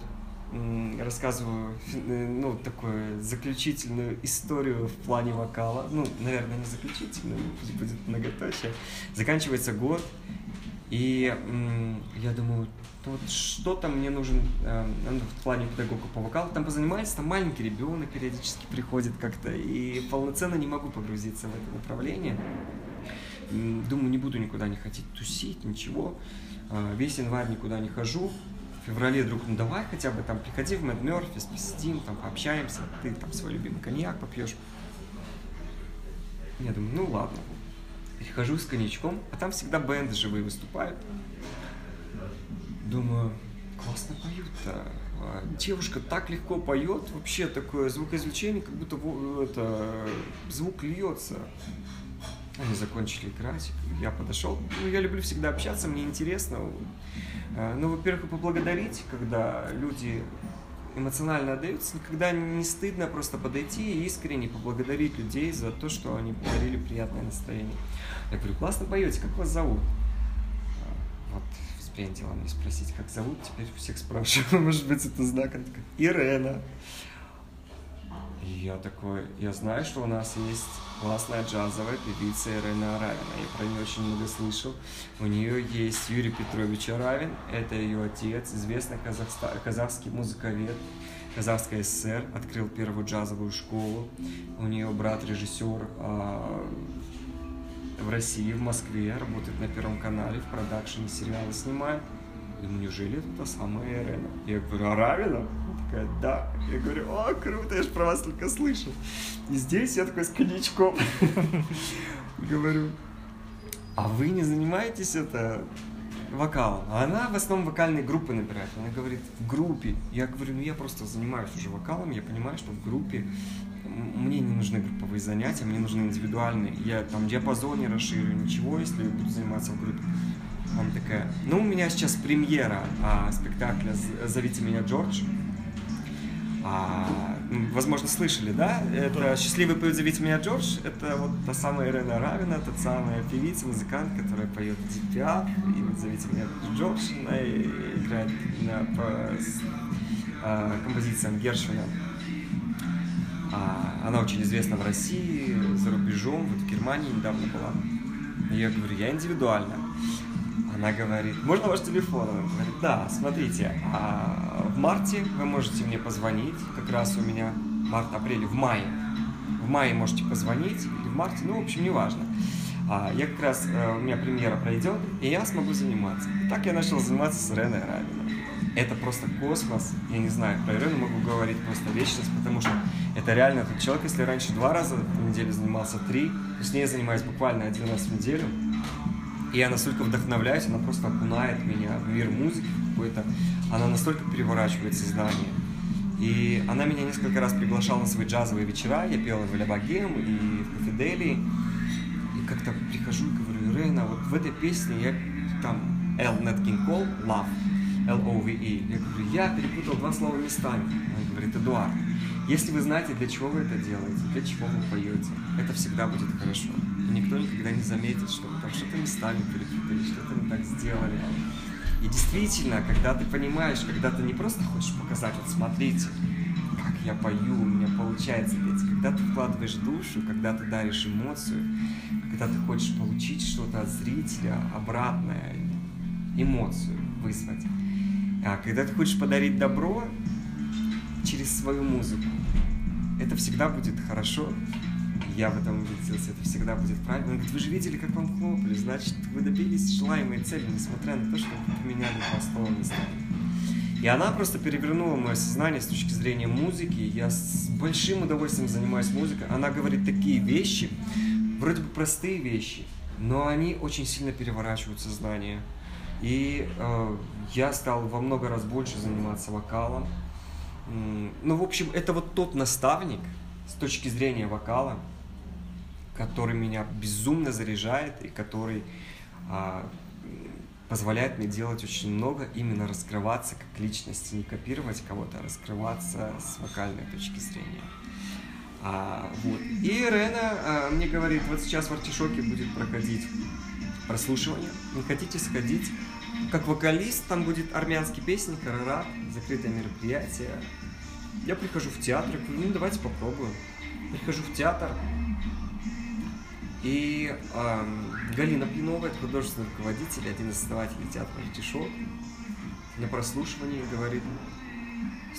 рассказываю э, ну, такую заключительную историю в плане вокала. Ну, наверное, не заключительную, пусть будет многоточие. Заканчивается год, и я думаю, вот что-то мне нужен э, ну, в плане педагога по вокалу. Там позанимается, там маленький ребенок периодически приходит как-то, и полноценно не могу погрузиться в это направление. Думаю, не буду никуда не хотеть тусить, ничего. Э, весь январь никуда не хожу. Феврале друг, ну давай хотя бы там приходи в Мэд Мёрфис, посидим, там пообщаемся, ты там свой любимый коньяк попьешь. Я думаю, ну ладно, Прихожу с коньячком, а там всегда бенды живые выступают. Думаю, классно поют-то. А девушка так легко поет, вообще такое звукоизвлечение, как будто это, звук льется. Они закончили играть, я подошел. Ну, я люблю всегда общаться, мне интересно. А, ну, во-первых, поблагодарить, когда люди эмоционально отдаются, никогда не стыдно просто подойти и искренне поблагодарить людей за то, что они подарили приятное настроение. Я говорю, классно поете, как вас зовут? А, вот, вспомнила мне спросить, как зовут, теперь всех спрашиваю, может быть, это знак, Ирена. И я такой, я знаю, что у нас есть классная джазовая певица Ирена Аравина. Я про нее очень много слышал. У нее есть Юрий Петрович Аравин, это ее отец, известный казахста... казахский музыковед, Казахская ССР, открыл первую джазовую школу. У нее брат режиссер а, в России, в Москве, работает на Первом канале, в продакшене сериалы снимает. Думаю, неужели это та самая Ирена? Я говорю, Аравина? Она такая, да. Я говорю, о, круто, я же про вас только слышал. И здесь я такой с коньячком. Говорю, а вы не занимаетесь это вокалом? А она в основном вокальные группы набирает. Она говорит, в группе. Я говорю, ну я просто занимаюсь уже вокалом, я понимаю, что в группе мне не нужны групповые занятия, мне нужны индивидуальные. Я там диапазон не расширю, ничего, если буду заниматься в группе. Она такая, ну, у меня сейчас премьера а, спектакля «Зовите меня Джордж». А, возможно, слышали, да? Это «Счастливый поет «Зовите меня Джордж». Это вот та самая Ирена Равина, та самая певица, музыкант, которая поет «Дипиап» и «Зовите меня Джордж». Она играет на, по а, композициям Гершвина. А, она очень известна в России, за рубежом, вот в Германии недавно была. Я говорю, я индивидуально. Она говорит, можно ваш телефон? Она говорит, да, смотрите, а в марте вы можете мне позвонить, как раз у меня март-апрель, в мае. В мае можете позвонить, или в марте, ну, в общем, неважно. А я как раз, э, у меня премьера пройдет, и я смогу заниматься. И так я начал заниматься с Реной Равиной. Это просто космос. Я не знаю, про Ирену могу говорить просто вечность, потому что это реально тот человек, если раньше два раза в неделю занимался три, то с ней я занимаюсь буквально один раз в неделю. И я настолько вдохновляюсь, она просто окунает меня в мир музыки какой-то. Она настолько переворачивает сознание. И она меня несколько раз приглашала на свои джазовые вечера. Я пел в Ля Богем и в Кафеделии. И как-то прихожу и говорю, Рейна, вот в этой песне я там L Nat King Cole, Love, L-O-V-E. Я говорю, я перепутал два слова местами. Он говорит, Эдуард, если вы знаете, для чего вы это делаете, для чего вы поете, это всегда будет хорошо. И никто никогда не заметит, что там что-то местами перепутали, что-то не так сделали. И действительно, когда ты понимаешь, когда ты не просто хочешь показать, вот смотрите, как я пою, у меня получается петь, когда ты вкладываешь душу, когда ты даришь эмоцию, когда ты хочешь получить что-то от зрителя, обратное, эмоцию вызвать. А когда ты хочешь подарить добро через свою музыку, это всегда будет хорошо. Я в этом убедился, это всегда будет правильно. Он говорит, вы же видели, как вам хлопали, значит, вы добились желаемой цели, несмотря на то, что вы поменяли два слова местами. И она просто перевернула мое сознание с точки зрения музыки. Я с большим удовольствием занимаюсь музыкой. Она говорит такие вещи, вроде бы простые вещи, но они очень сильно переворачивают сознание. И э, я стал во много раз больше заниматься вокалом. Ну, в общем, это вот тот наставник, с точки зрения вокала, который меня безумно заряжает и который а, позволяет мне делать очень много, именно раскрываться как личность, не копировать кого-то, а раскрываться с вокальной точки зрения. А, вот. И Рена а, мне говорит, вот сейчас в артишоке будет проходить прослушивание, не хотите сходить? Как вокалист, там будет армянский песни, карара, закрытое мероприятие. Я прихожу в театр, говорю, ну давайте попробуем. Прихожу в театр, и э, Галина Пинова, это художественный руководитель, один из основателей театра «Артишок», на прослушивании говорит,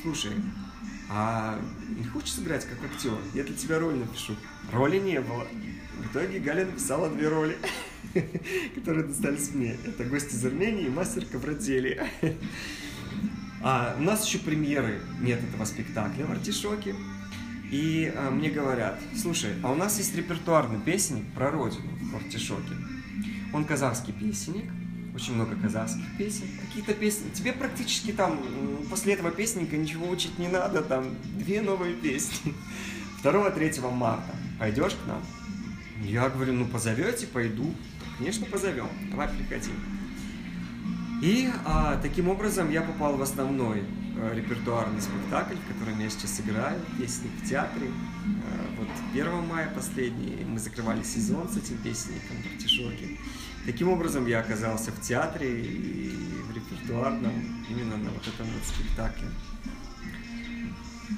слушай, а не хочешь сыграть как актер? Я для тебя роль напишу. Роли не было. В итоге Галя написала две роли, которые достались мне. Это гость из Армении и мастер ковроделия. А у нас еще премьеры нет этого спектакля в Артишоке. И а, мне говорят, слушай, а у нас есть репертуарный песенник про родину в Артишоке. Он казахский песенник, очень много казахских песен. Какие-то песни. Тебе практически там после этого песенника ничего учить не надо, там две новые песни. 2-3 марта. Пойдешь к нам? Я говорю, ну позовете, пойду. Конечно, позовем. Давай приходи. И а, таким образом я попал в основной репертуарный спектакль, в котором я сейчас играю, песни в театре. А, вот 1 мая последний мы закрывали сезон с этим песенником в Артишоке. Таким образом я оказался в театре и в репертуарном именно на вот этом вот спектакле.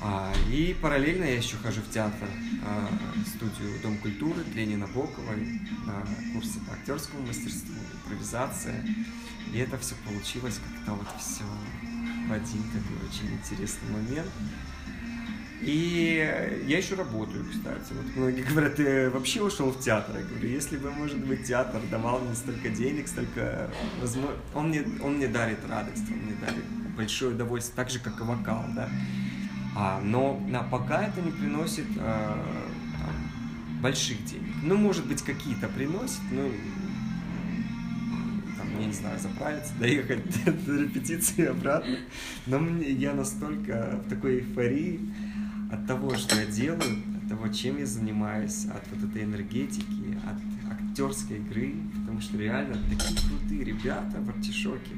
А, и параллельно я еще хожу в театр, а, студию Дом культуры Ленина Набоковой, на курсы по актерскому мастерству, импровизация. И это все получилось как-то вот все один такой очень интересный момент. И я еще работаю, кстати. Вот многие говорят, ты вообще ушел в театр? Я говорю, если бы, может быть, театр давал мне столько денег, столько возможно, он мне, он мне дарит радость, он мне дарит большое удовольствие, так же, как и вокал, да. А, но а, пока это не приносит а, там, больших денег. Ну, может быть, какие-то приносит, но я не знаю, заправиться, доехать до репетиции обратно. Но мне, я настолько в такой эйфории, от того, что я делаю, от того, чем я занимаюсь, от вот этой энергетики, от актерской игры, потому что реально такие крутые ребята в артишоке,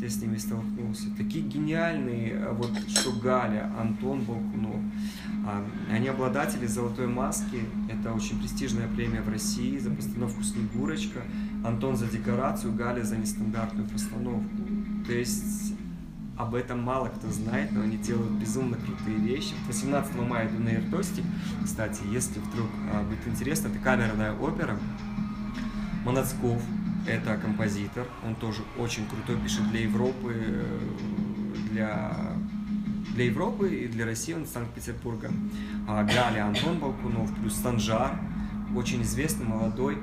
я с ними столкнулся, такие гениальные, а вот что Галя, Антон Балкунов, а, они обладатели «Золотой маски», это очень престижная премия в России за постановку «Снегурочка», Антон за декорацию, Галя за нестандартную постановку. То есть об этом мало кто знает, но они делают безумно крутые вещи. 18 мая иду на Иртостик. Кстати, если вдруг а, будет интересно, это камерная опера. Манацков – это композитор, он тоже очень крутой, пишет для Европы, для, для Европы и для России, он из Санкт-Петербурга. А Галя Антон Балкунов, плюс Санжар, очень известный, молодой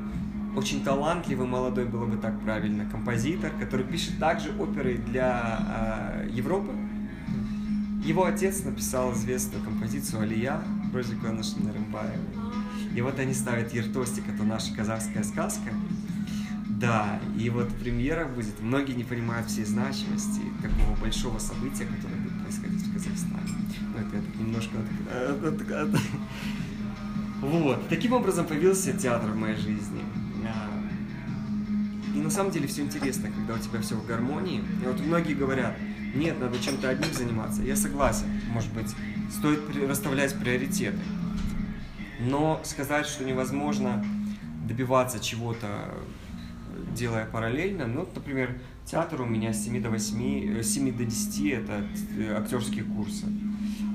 очень талантливый молодой, было бы так правильно, композитор, который пишет также оперы для э, Европы. Его отец написал известную композицию «Алия» Розику Анашина Рымбаевой. И вот они ставят «Ертостик», это наша казахская сказка. Да, и вот премьера будет. Многие не понимают всей значимости такого большого события, которое будет происходить в Казахстане. Ну, это так немножко... Вот. Таким образом появился театр в моей жизни. И на самом деле все интересно, когда у тебя все в гармонии. И вот многие говорят, нет, надо чем-то одним заниматься. Я согласен, может быть, стоит расставлять приоритеты. Но сказать, что невозможно добиваться чего-то, делая параллельно, ну, например, театр у меня с 7 до 8, 7 э, до 10 это э, актерские курсы.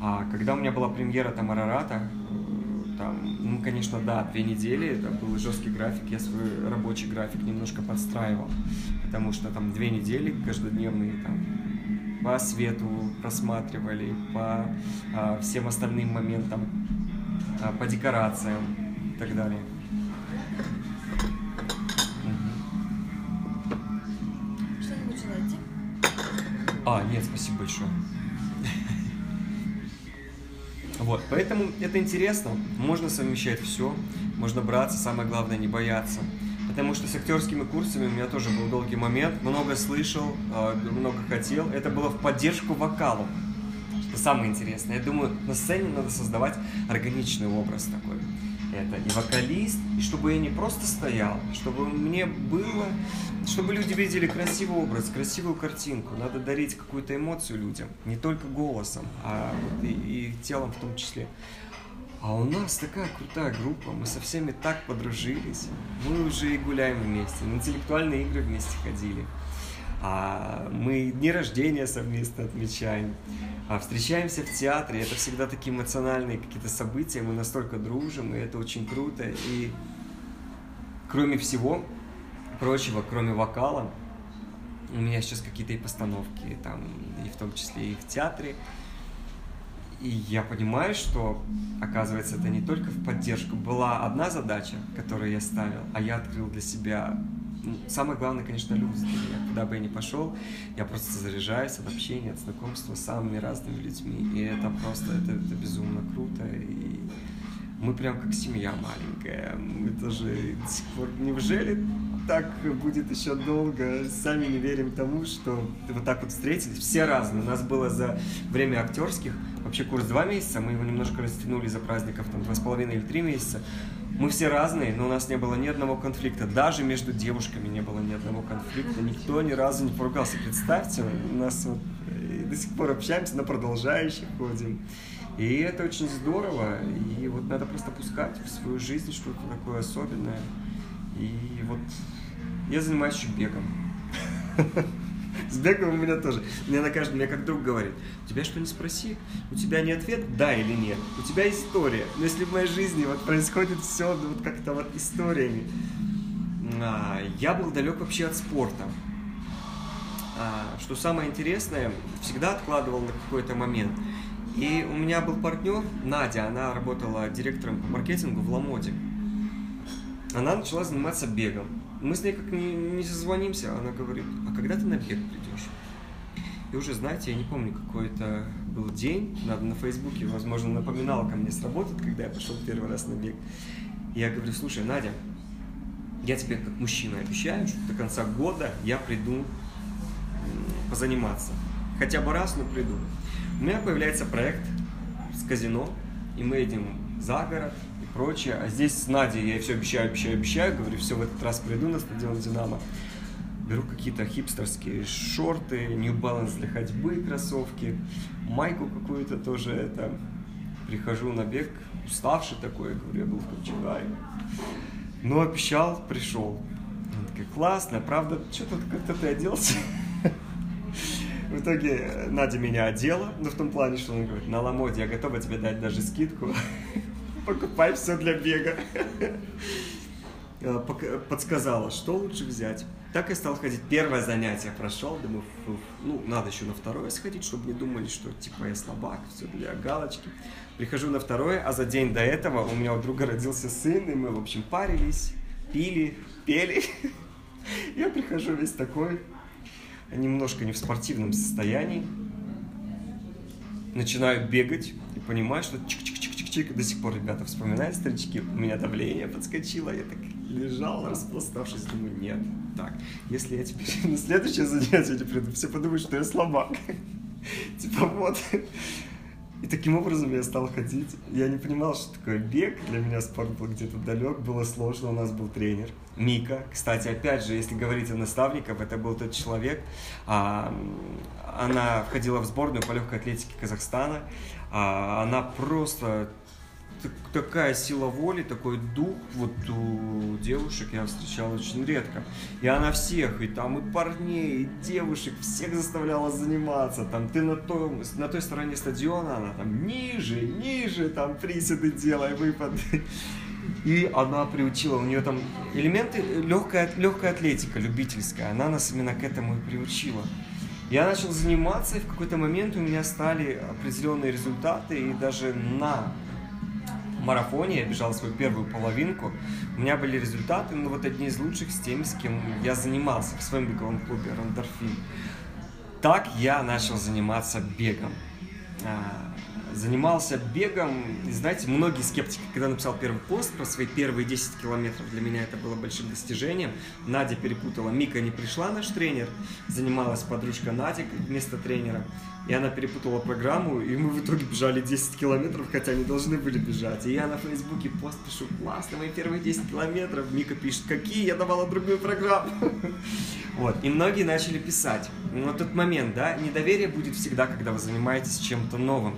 А когда у меня была премьера там Арарата, там, ну, конечно, да, две недели, это был жесткий график, я свой рабочий график немножко подстраивал, потому что там две недели каждодневные там по свету просматривали, по а, всем остальным моментам, а, по декорациям и так далее. А, нет, спасибо большое. Вот, поэтому это интересно, можно совмещать все, можно браться, самое главное не бояться. Потому что с актерскими курсами у меня тоже был долгий момент, много слышал, а, много хотел. Это было в поддержку вокалу. Это самое интересное. Я думаю, на сцене надо создавать органичный образ такой. Это и вокалист, и чтобы я не просто стоял, чтобы мне было, чтобы люди видели красивый образ, красивую картинку. Надо дарить какую-то эмоцию людям, не только голосом, а вот и, и телом в том числе. А у нас такая крутая группа, мы со всеми так подружились. Мы уже и гуляем вместе, на интеллектуальные игры вместе ходили. А мы дни рождения совместно отмечаем. А встречаемся в театре, это всегда такие эмоциональные какие-то события, мы настолько дружим, и это очень круто. И кроме всего прочего, кроме вокала, у меня сейчас какие-то и постановки, там, и в том числе и в театре, и я понимаю, что, оказывается, это не только в поддержку. Была одна задача, которую я ставил, а я открыл для себя самое главное, конечно, люди меня. Куда бы я ни пошел, я просто заряжаюсь от общения, от знакомства с самыми разными людьми. И это просто, это, это безумно круто. И мы прям как семья маленькая. Мы тоже до сих пор... Неужели так будет еще долго? Сами не верим тому, что вот так вот встретились. Все разные. У нас было за время актерских вообще курс два месяца, мы его немножко растянули за праздников, там, два с половиной или три месяца. Мы все разные, но у нас не было ни одного конфликта. Даже между девушками не было ни одного конфликта. Никто ни разу не поругался. Представьте, у нас вот до сих пор общаемся, на продолжающих ходим. И это очень здорово. И вот надо просто пускать в свою жизнь что-то такое особенное. И вот я занимаюсь еще бегом. С бегом у меня тоже. Мне на каждом, мне как друг говорит, у тебя что не спроси, у тебя не ответ да или нет, у тебя история. Но если в моей жизни вот происходит все вот как-то вот историями, а, я был далек вообще от спорта. А, что самое интересное, всегда откладывал на какой-то момент. И у меня был партнер, Надя, она работала директором по маркетингу в Ламоде. Она начала заниматься бегом. Мы с ней как не, не созвонимся, она говорит, а когда ты на бег придешь? И уже, знаете, я не помню, какой это был день, надо на Фейсбуке, возможно, напоминал ко мне сработать, когда я пошел первый раз на бег. Я говорю, слушай, Надя, я тебе как мужчина обещаю, что до конца года я приду позаниматься. Хотя бы раз, но приду. У меня появляется проект с казино, и мы едем за город, прочее. А здесь с Надей я все обещаю, обещаю, обещаю. Говорю, все, в этот раз приду на стадион «Динамо». Беру какие-то хипстерские шорты, New Balance для ходьбы, кроссовки, майку какую-то тоже это. Прихожу на бег, уставший такой, говорю, я был в Копчегаре. Но обещал, пришел. Она такая, классно, правда, что-то как-то ты оделся. В итоге Надя меня одела, но ну, в том плане, что он говорит, на Ламоде я готова тебе дать даже скидку покупай все для бега. Э, подсказала, что лучше взять. Так я стал ходить. Первое занятие прошел, думаю, ну, надо еще на второе сходить, чтобы не думали, что типа я слабак, все для галочки. Прихожу на второе, а за день до этого у меня у друга родился сын, и мы, в общем, парились, пили, пели. Я прихожу весь такой, немножко не в спортивном состоянии, начинаю бегать и понимаю, что чик-чик-чик чик, до сих пор ребята вспоминают старички, у меня давление подскочило, я так лежал, распластавшись, думаю, нет, так, если я теперь на следующее занятие приду, все подумают, что я слабак. Типа вот. И таким образом я стал ходить. Я не понимал, что такое бег. Для меня спорт был где-то далек, было сложно. У нас был тренер Мика. Кстати, опять же, если говорить о наставниках, это был тот человек. А, она входила в сборную по легкой атлетике Казахстана. А, она просто такая сила воли, такой дух вот у девушек я встречал очень редко. И она всех, и там и парней, и девушек, всех заставляла заниматься. Там ты на, том, на той стороне стадиона, она там ниже, ниже, там приседы делай, выпады. И она приучила, у нее там элементы легкая, легкая атлетика, любительская. Она нас именно к этому и приучила. Я начал заниматься, и в какой-то момент у меня стали определенные результаты, и даже на марафоне, я бежал свою первую половинку, у меня были результаты, ну вот одни из лучших с теми, с кем я занимался в своем беговом клубе Рандорфин. Так я начал заниматься бегом. А, занимался бегом. И знаете, многие скептики, когда написал первый пост про свои первые 10 километров, для меня это было большим достижением. Надя перепутала, Мика не пришла, наш тренер, занималась подружка Надя вместо тренера. И она перепутала программу, и мы в итоге бежали 10 километров, хотя не должны были бежать. И я на Фейсбуке пост пишу, классно, мои первые 10 километров. Мика пишет, какие, я давала другую программу. Вот, и многие начали писать. Но тот момент, да, недоверие будет всегда, когда вы занимаетесь чем-то новым.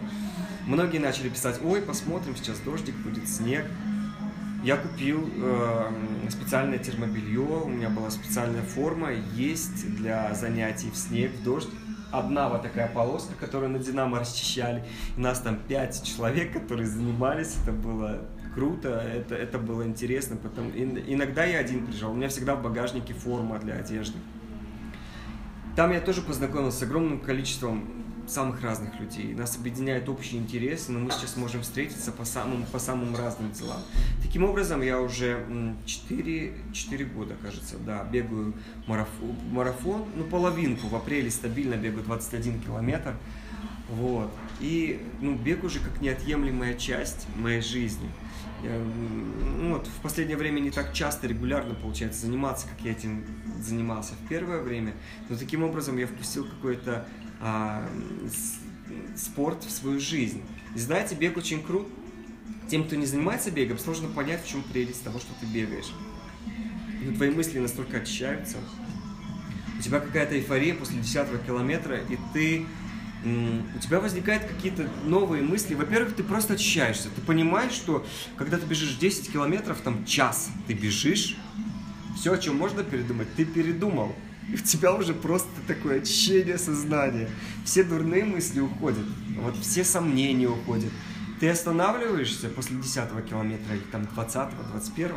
Многие начали писать, ой, посмотрим, сейчас дождик, будет снег. Я купил э, специальное термобелье, у меня была специальная форма, есть для занятий в снег, в дождь одна вот такая полоска, которую на Динамо расчищали. И нас там пять человек, которые занимались, это было круто, это, это было интересно. Потом, иногда я один приезжал, у меня всегда в багажнике форма для одежды. Там я тоже познакомился с огромным количеством самых разных людей. Нас объединяет общий интерес, но мы сейчас можем встретиться по самым, по самым разным делам. Таким образом, я уже 4, 4 года, кажется, да, бегаю марафон, марафон, ну, половинку, в апреле стабильно бегаю 21 километр. Вот. И ну, бег уже как неотъемлемая часть моей жизни. Я, ну, вот, в последнее время не так часто, регулярно получается заниматься, как я этим занимался в первое время. Но таким образом я впустил какой-то а, спорт в свою жизнь. И знаете, бег очень крут. Тем, кто не занимается бегом, сложно понять, в чем прелесть того, что ты бегаешь. Но твои мысли настолько очищаются. У тебя какая-то эйфория после десятого километра, и ты у тебя возникают какие-то новые мысли. Во-первых, ты просто очищаешься. Ты понимаешь, что когда ты бежишь 10 километров, там час ты бежишь, все, о чем можно передумать, ты передумал и у тебя уже просто такое очищение сознания. Все дурные мысли уходят, вот все сомнения уходят. Ты останавливаешься после 10 километра или там 20 21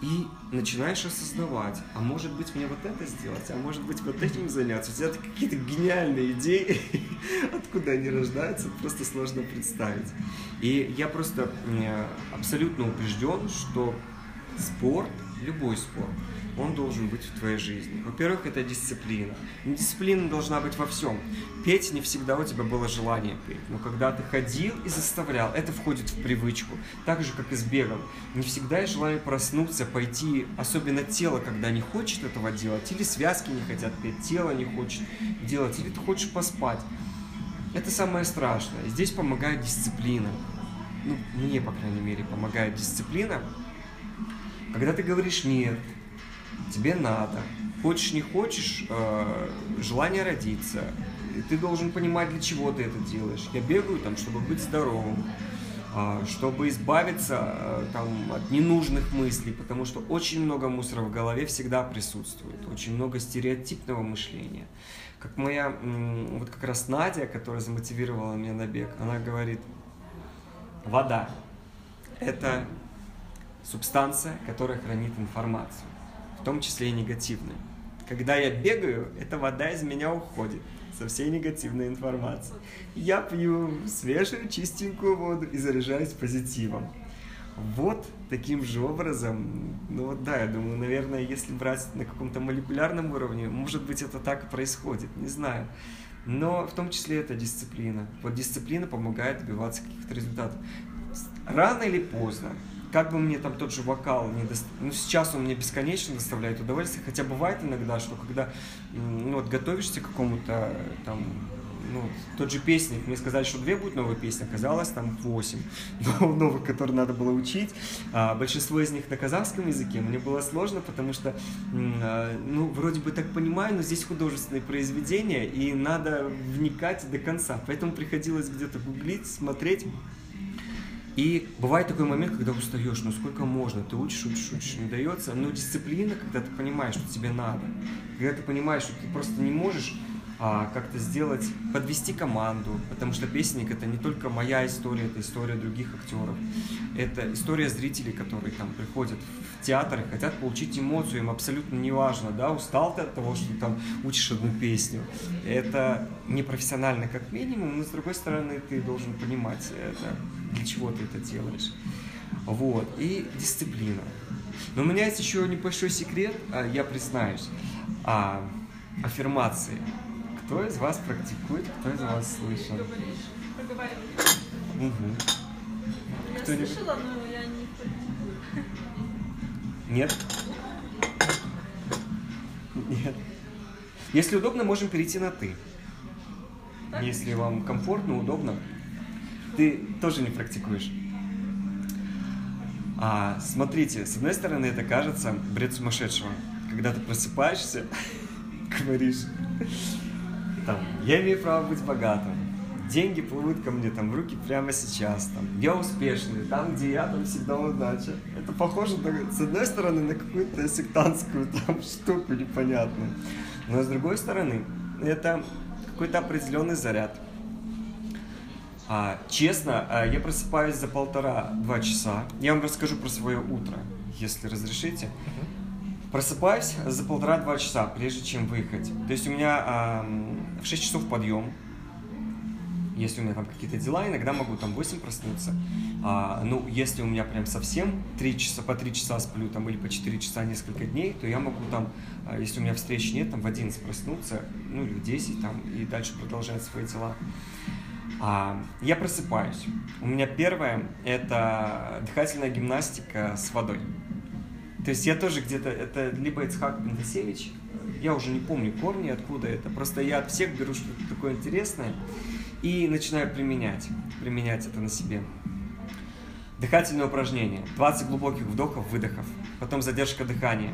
и начинаешь осознавать, а может быть мне вот это сделать, а может быть вот этим заняться. У тебя какие-то гениальные идеи, откуда они рождаются, просто сложно представить. И я просто абсолютно убежден, что спорт, любой спорт, он должен быть в твоей жизни. Во-первых, это дисциплина. Дисциплина должна быть во всем. Петь не всегда у тебя было желание петь, но когда ты ходил и заставлял, это входит в привычку. Так же, как и с бегом. Не всегда есть желание проснуться, пойти, особенно тело, когда не хочет этого делать, или связки не хотят петь, тело не хочет делать, или ты хочешь поспать. Это самое страшное. Здесь помогает дисциплина. Ну, мне, по крайней мере, помогает дисциплина. Когда ты говоришь «нет», тебе надо. Хочешь, не хочешь, э, желание родиться. И ты должен понимать, для чего ты это делаешь. Я бегаю там, чтобы быть здоровым, э, чтобы избавиться э, там, от ненужных мыслей, потому что очень много мусора в голове всегда присутствует, очень много стереотипного мышления. Как моя, вот как раз Надя, которая замотивировала меня на бег, она говорит, вода – это субстанция, которая хранит информацию том числе и негативные. Когда я бегаю, эта вода из меня уходит со всей негативной информацией. Я пью свежую, чистенькую воду и заряжаюсь позитивом. Вот таким же образом, ну вот да, я думаю, наверное, если брать на каком-то молекулярном уровне, может быть, это так и происходит, не знаю. Но в том числе это дисциплина. Вот дисциплина помогает добиваться каких-то результатов. Рано или поздно как бы мне там тот же вокал не дост... ну сейчас он мне бесконечно доставляет удовольствие, хотя бывает иногда, что когда ну, вот готовишься к какому-то там ну, тот же песник, мне сказали, что две будут новые песни, оказалось там восемь новых, которые надо было учить. А, большинство из них на казахском языке. Мне было сложно, потому что, а, ну, вроде бы так понимаю, но здесь художественные произведения, и надо вникать до конца. Поэтому приходилось где-то гуглить, смотреть. И бывает такой момент, когда устаешь, ну сколько можно, ты учишь, учишь, учишь, не дается. Но дисциплина, когда ты понимаешь, что тебе надо, когда ты понимаешь, что ты просто не можешь а, как-то сделать, подвести команду, потому что песенник это не только моя история, это история других актеров, это история зрителей, которые там приходят в театр и хотят получить эмоцию, им абсолютно не важно, да, устал ты от того, что там учишь одну песню, это непрофессионально как минимум, но с другой стороны ты должен понимать это для чего ты это делаешь. Вот, и дисциплина. Но у меня есть еще небольшой секрет, а, я признаюсь, а, аффирмации. Кто из вас практикует, кто из вас слышал? Мгм. Я Кто-нибудь? слышала, но я не практикую. Нет? Нет. Если удобно, можем перейти на «ты». Так? Если вам комфортно, удобно. Ты тоже не практикуешь. А, смотрите, с одной стороны, это кажется бред сумасшедшего. Когда ты просыпаешься, говоришь, там, я имею право быть богатым, деньги плывут ко мне там в руки прямо сейчас, там, я успешный, там, где я, там всегда удача. Это похоже, на- с одной стороны, на какую-то сектантскую там штуку непонятную, но с другой стороны, это какой-то определенный заряд. А, честно, а, я просыпаюсь за полтора-два часа. Я вам расскажу про свое утро, если разрешите. Просыпаюсь за полтора-два часа, прежде чем выехать. То есть у меня в 6 часов подъем. Если у меня там какие-то дела, иногда могу там в 8 проснуться. А, ну, если у меня прям совсем 3 часа, по 3 часа сплю там или по 4 часа несколько дней, то я могу там, а, если у меня встречи нет, там в 11 проснуться, ну или в 10 там, и дальше продолжать свои дела. А, я просыпаюсь. У меня первое – это дыхательная гимнастика с водой. То есть я тоже где-то, это либо Ицхак Бендасевич, я уже не помню корни, откуда это, просто я от всех беру что-то такое интересное и начинаю применять, применять это на себе. Дыхательное упражнение. 20 глубоких вдохов, выдохов. Потом задержка дыхания.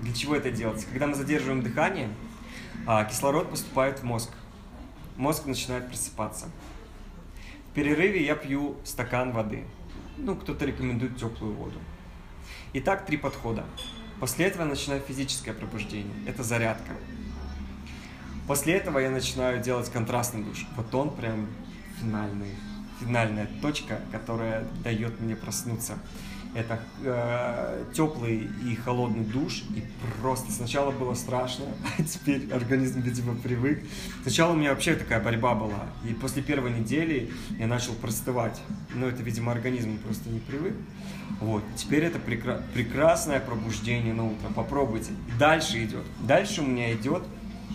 Для чего это делается? Когда мы задерживаем дыхание, а, кислород поступает в мозг. Мозг начинает просыпаться. В перерыве я пью стакан воды. Ну, кто-то рекомендует теплую воду. Итак, три подхода. После этого я начинаю физическое пробуждение. Это зарядка. После этого я начинаю делать контрастный душ. Вот он прям финальный, финальная точка, которая дает мне проснуться. Это э, теплый и холодный душ, и просто сначала было страшно, а теперь организм, видимо, привык. Сначала у меня вообще такая борьба была, и после первой недели я начал простывать. Но это, видимо, организм просто не привык. Вот, теперь это прекра- прекрасное пробуждение на утро. Попробуйте. Дальше идет. Дальше у меня идет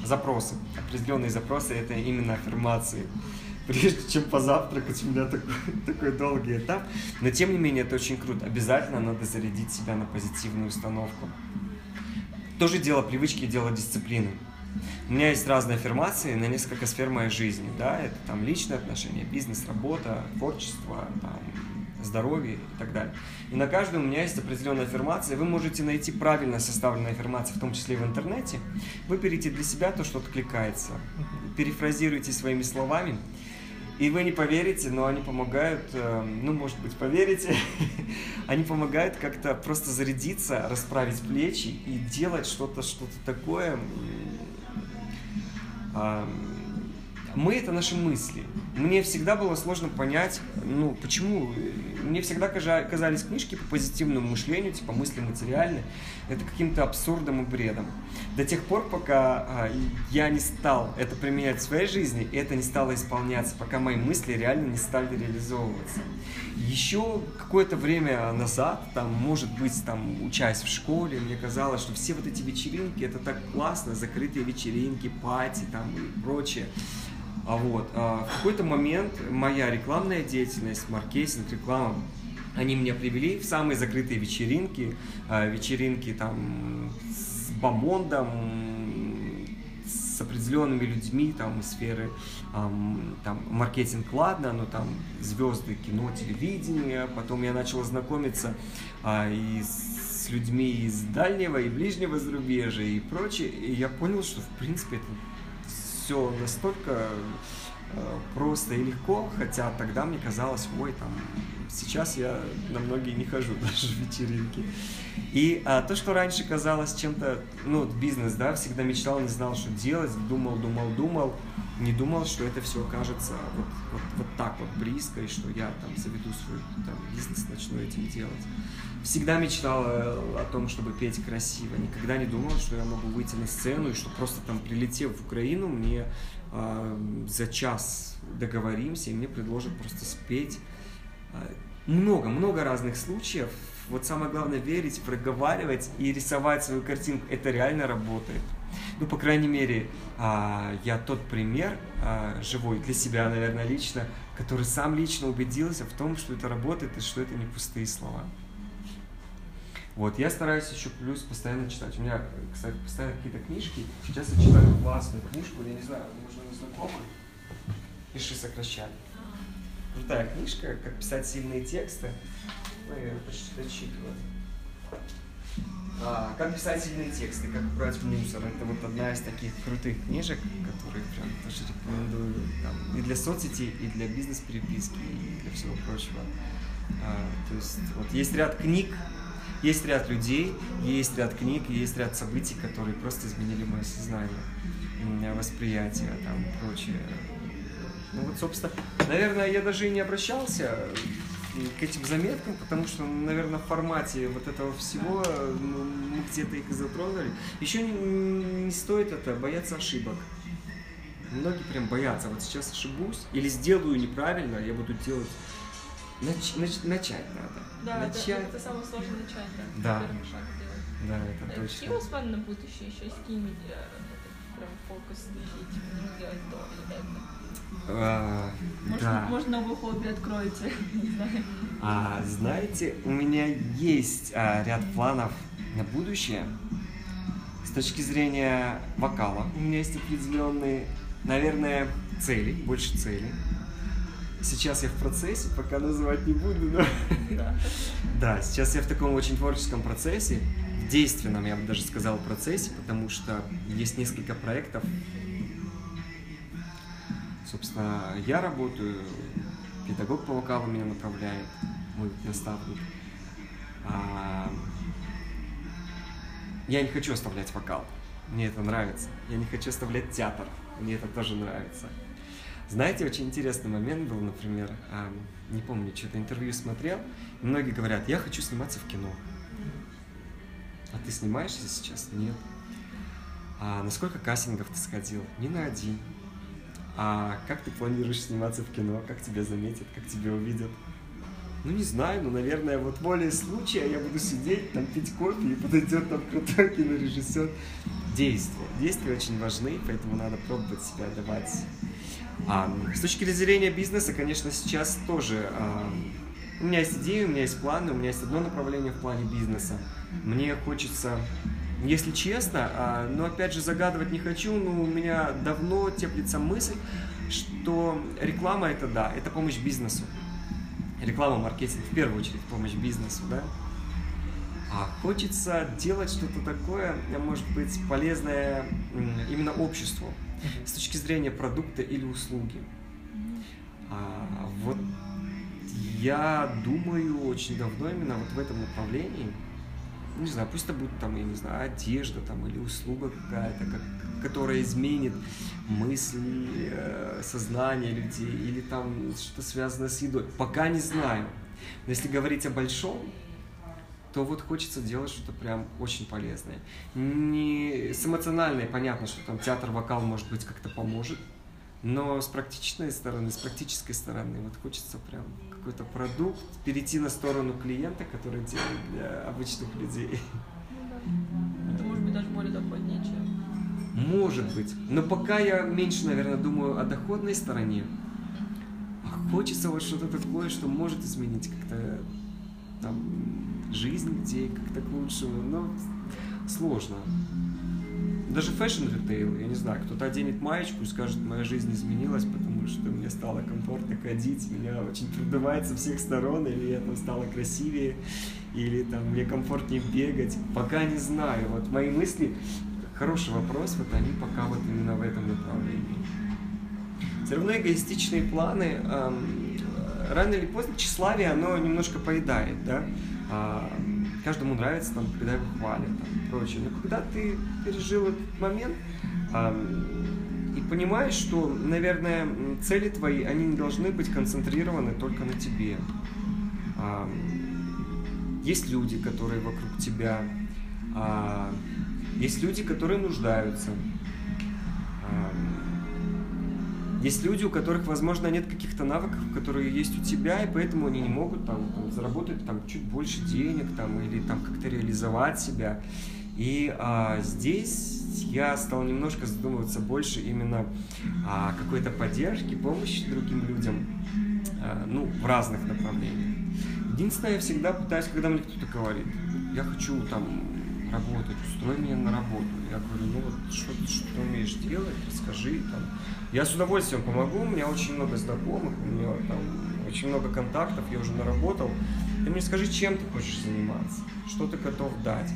запросы. Определенные запросы это именно аффирмации. Прежде чем позавтракать, у меня такой, такой долгий этап. Но тем не менее, это очень круто. Обязательно надо зарядить себя на позитивную установку. Тоже дело привычки, дело дисциплины. У меня есть разные аффирмации на несколько сфер моей жизни. Да? Это там личные отношения, бизнес, работа, творчество, там, здоровье и так далее. И на каждую у меня есть определенная аффирмация. Вы можете найти правильно составленные аффирмации, в том числе и в интернете. Выберите для себя то, что откликается. Перефразируйте своими словами. И вы не поверите, но они помогают, э, ну, может быть, поверите, они помогают как-то просто зарядиться, расправить плечи и делать что-то, что-то такое. Мы это наши мысли. Мне всегда было сложно понять, ну, почему. Мне всегда казались книжки по позитивному мышлению, типа мысли материальны, это каким-то абсурдом и бредом. До тех пор, пока а, я не стал это применять в своей жизни, это не стало исполняться, пока мои мысли реально не стали реализовываться. Еще какое-то время назад, там, может быть, там, учась в школе, мне казалось, что все вот эти вечеринки, это так классно, закрытые вечеринки, пати там и прочее. А вот, а, в какой-то момент моя рекламная деятельность, маркетинг, реклама, они меня привели в самые закрытые вечеринки, а, вечеринки там с бомондом, с определенными людьми там из сферы ам, там маркетинг ладно, но там звезды кино, телевидения, потом я начал знакомиться а, и с людьми из дальнего и ближнего зарубежья и прочее, и я понял, что в принципе это все настолько э, просто и легко, хотя тогда мне казалось, ой, там, сейчас я на многие не хожу даже в вечеринки. И а, то, что раньше казалось чем-то, ну, бизнес, да, всегда мечтал, не знал, что делать, думал, думал, думал, не думал, что это все окажется вот, вот, вот так вот близко, и что я там заведу свой там, бизнес, начну этим делать. Всегда мечтал э, о том, чтобы петь красиво, никогда не думал, что я могу выйти на сцену, и что просто там прилетев в Украину, мне э, за час договоримся, и мне предложат просто спеть. Много-много разных случаев. Вот самое главное верить, проговаривать и рисовать свою картинку. Это реально работает. Ну, по крайней мере, а, я тот пример а, живой для себя, наверное, лично, который сам лично убедился в том, что это работает и что это не пустые слова. Вот, я стараюсь еще плюс постоянно читать. У меня, кстати, постоянно какие-то книжки. Сейчас я читаю классную книжку, я не знаю, может, вы знакомы? Пиши, сокращай. Крутая книжка, как писать сильные тексты. Ну, я ее почти дочитываю. А, как писать сильные тексты, как убрать мусор. Это вот одна из таких крутых книжек, которые прям тоже рекомендую там, и для соцсетей, и для бизнес-переписки, и для всего прочего. А, то есть вот есть ряд книг, есть ряд людей, есть ряд книг, есть ряд событий, которые просто изменили мое сознание, восприятие, там, прочее. Ну вот, собственно, наверное, я даже и не обращался к этим заметкам, потому что, наверное, в формате вот этого всего ну, мы где-то их и затронули. Еще не, не стоит это бояться ошибок. Многие прям боятся, вот сейчас ошибусь или сделаю неправильно, я буду делать Нач, нач, начать надо. Да, начать. Это, это самое сложное начать, да. Да. Первый шаг делать. Да, это Э, точно. Какие у вас планы на будущее еще? С кем э, прям фокус типа делать то или это? А, Может, да. может новое хобби откроете? Не знаю. А, знаете, у меня есть а, ряд планов на будущее. С точки зрения вокала у меня есть определенные, наверное, цели, больше цели. Сейчас я в процессе, пока называть не буду, но... Да. Сейчас я в таком очень творческом процессе, в действенном, я бы даже сказал, процессе, потому что есть несколько проектов. Собственно, я работаю, педагог по вокалу меня направляет, мой наставник. А, Я не хочу оставлять вокал, мне это нравится. Я не хочу оставлять театр, мне это тоже нравится. Знаете, очень интересный момент был, например, не помню, что-то интервью смотрел, и многие говорят, я хочу сниматься в кино. А ты снимаешься сейчас? Нет. А на сколько кастингов ты сходил? Ни на один. А как ты планируешь сниматься в кино? Как тебя заметят? Как тебя увидят? Ну, не знаю, но, наверное, вот волей случая я буду сидеть, там, пить кофе, и подойдет там крутой кинорежиссер. Действия. Действия очень важны, поэтому надо пробовать себя давать. А, с точки зрения бизнеса, конечно, сейчас тоже а, у меня есть идеи, у меня есть планы, у меня есть одно направление в плане бизнеса. Мне хочется, если честно, а, но опять же загадывать не хочу, но у меня давно теплится мысль, что реклама это да, это помощь бизнесу. Реклама, маркетинг, в первую очередь помощь бизнесу, да. А хочется делать что-то такое, может быть, полезное именно обществу с точки зрения продукта или услуги. А, вот я думаю очень давно именно вот в этом направлении. Не знаю, пусть это будет там, я не знаю, одежда там или услуга какая-то, как, которая изменит мысли, э, сознание людей или там что-то связанное с едой. Пока не знаю. Но если говорить о большом, то вот хочется делать что-то прям очень полезное. Не с эмоциональной, понятно, что там театр, вокал, может быть, как-то поможет, но с практичной стороны, с практической стороны, вот хочется прям какой-то продукт, перейти на сторону клиента, который делает для обычных людей. Это может быть даже более доходнее, чем... Может быть. Но пока я меньше, наверное, думаю о доходной стороне. А хочется вот что-то такое, что может изменить как-то там жизнь людей как-то к лучшему. Но сложно. Даже fashion ритейл, я не знаю, кто-то оденет маечку и скажет, моя жизнь изменилась, потому что мне стало комфортно ходить, меня очень продувает со всех сторон, или я там стала красивее, или там мне комфортнее бегать. Пока не знаю. Вот мои мысли, хороший вопрос, вот они пока вот именно в этом направлении. Все равно эгоистичные планы, эм, рано или поздно тщеславие, оно немножко поедает, да. Каждому нравится, там, когда его хвалят, там, прочее. Но когда ты пережил этот момент ам, и понимаешь, что, наверное, цели твои, они не должны быть концентрированы только на тебе. Ам, есть люди, которые вокруг тебя, а, есть люди, которые нуждаются. Ам, Есть люди, у которых, возможно, нет каких-то навыков, которые есть у тебя, и поэтому они не могут там, там, заработать там, чуть больше денег там, или там, как-то реализовать себя. И а, здесь я стал немножко задумываться больше именно о какой-то поддержке, помощи другим людям, а, ну, в разных направлениях. Единственное, я всегда пытаюсь, когда мне кто-то говорит, я хочу там работать, устрой меня на работу. Я говорю, ну вот что, что ты умеешь делать, расскажи там. Я с удовольствием помогу, у меня очень много знакомых, у меня там очень много контактов, я уже наработал. Ты мне скажи, чем ты хочешь заниматься, что ты готов дать,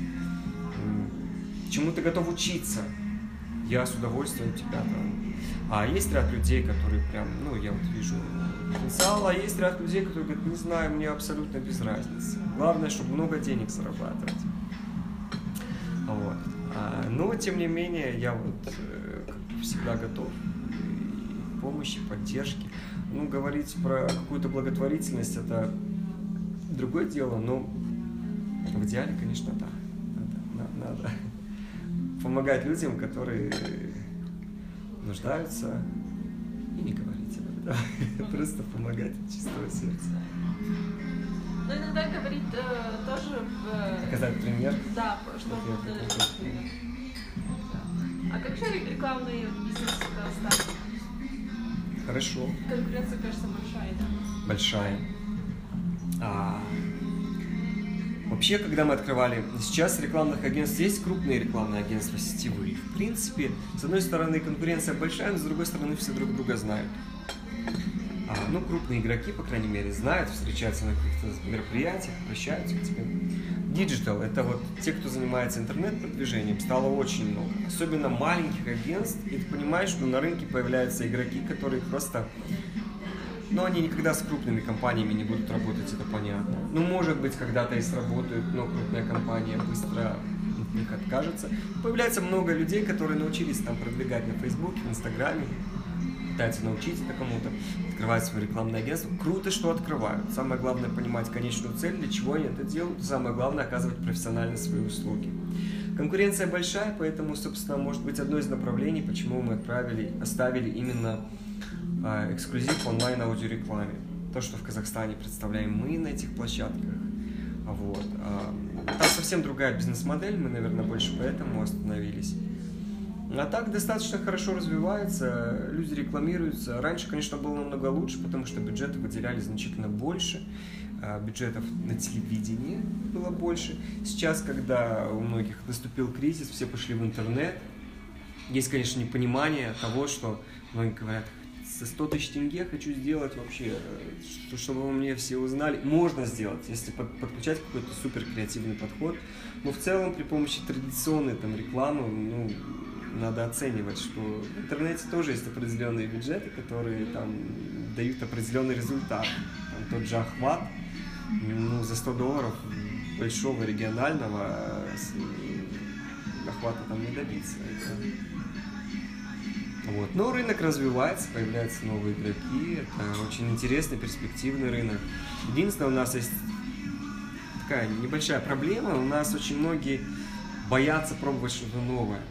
чему ты готов учиться. Я с удовольствием тебя там. А есть ряд людей, которые прям, ну, я вот вижу потенциал, а есть ряд людей, которые говорят, не знаю, мне абсолютно без разницы. Главное, чтобы много денег зарабатывать. Вот. А, но, тем не менее, я вот э, всегда готов и помощи, поддержки. Ну, говорить про какую-то благотворительность это другое дело, но в идеале, конечно, да. Надо, надо помогать людям, которые нуждаются, и не говорить об этом. Просто помогать от чистого сердца. Но иногда говорит э, тоже... Э, Показать пример? Да, что вот, э, А как же рекламный бизнес в Казахстане? Хорошо. Конкуренция, кажется, большая, да? Большая. А, вообще, когда мы открывали, сейчас рекламных агентств есть крупные рекламные агентства сетевые. В принципе, с одной стороны конкуренция большая, но с другой стороны все друг друга знают. А, ну, крупные игроки, по крайней мере, знают, встречаются на каких-то мероприятиях, обращаются к тебе. Digital – это вот те, кто занимается интернет-продвижением, стало очень много. Особенно маленьких агентств, и ты понимаешь, что на рынке появляются игроки, которые просто но они никогда с крупными компаниями не будут работать, это понятно. Ну, может быть, когда-то и сработают, но крупная компания быстро от них откажется. Появляется много людей, которые научились там продвигать на Фейсбуке, в Инстаграме, пытаются научить это кому-то, открывают свое рекламное агентство. Круто, что открывают. Самое главное понимать конечную цель, для чего они это делают. Самое главное оказывать профессионально свои услуги. Конкуренция большая, поэтому, собственно, может быть одно из направлений, почему мы отправили, оставили именно а, эксклюзив онлайн аудиорекламе. То, что в Казахстане представляем мы на этих площадках. Вот. А, там совсем другая бизнес-модель, мы, наверное, больше поэтому остановились. А так достаточно хорошо развивается, люди рекламируются. Раньше, конечно, было намного лучше, потому что бюджеты выделяли значительно больше. А, бюджетов на телевидении было больше. Сейчас, когда у многих наступил кризис, все пошли в интернет. Есть, конечно, непонимание того, что многие говорят, за 100 тысяч тенге хочу сделать вообще, чтобы мне все узнали. Можно сделать, если подключать какой-то супер креативный подход. Но в целом при помощи традиционной там рекламы, ну, надо оценивать, что в интернете тоже есть определенные бюджеты, которые там дают определенный результат. Там тот же охват, ну, за 100 долларов большого регионального охвата там не добиться. Это... Вот. Но рынок развивается, появляются новые игроки. Это очень интересный, перспективный рынок. Единственное, у нас есть такая небольшая проблема. У нас очень многие боятся пробовать что-то новое.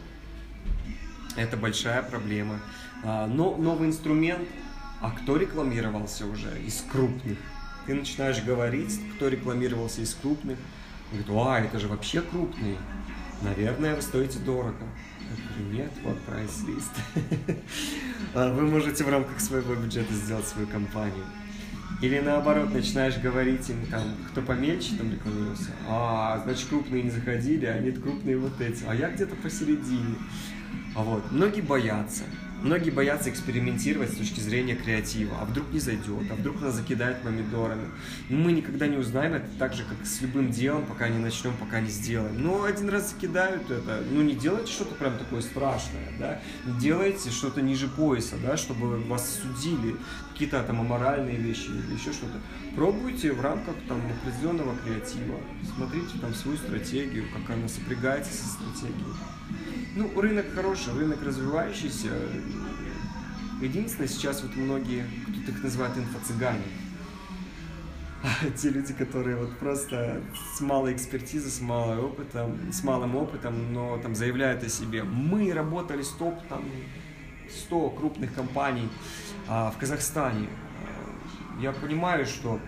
Это большая проблема. А, но новый инструмент, а кто рекламировался уже из крупных? Ты начинаешь говорить, кто рекламировался из крупных. Говорит, а, это же вообще крупный. Наверное, вы стоите дорого. Я говорю, нет, вот прайс-лист. А вы можете в рамках своего бюджета сделать свою компанию. Или наоборот, начинаешь говорить им, там, кто помельче там рекламировался, а, значит, крупные не заходили, а нет, крупные вот эти, а я где-то посередине. А вот, многие боятся. Многие боятся экспериментировать с точки зрения креатива. А вдруг не зайдет, а вдруг нас закидают помидорами. Мы никогда не узнаем это так же, как с любым делом, пока не начнем, пока не сделаем. Но один раз закидают это. Ну, не делайте что-то прям такое страшное, да. Не делайте что-то ниже пояса, да, чтобы вас судили. Какие-то там аморальные вещи или еще что-то. Пробуйте в рамках там определенного креатива. Смотрите там свою стратегию, как она сопрягается со стратегией. Ну, рынок хороший, рынок развивающийся. Единственное, сейчас вот многие, кто-то их называет инфо-цыгане. Те люди, которые вот просто с малой экспертизой, с малым опытом, с малым опытом, но там заявляют о себе. Мы работали с топ там 100 крупных компаний а, в Казахстане. Я понимаю, что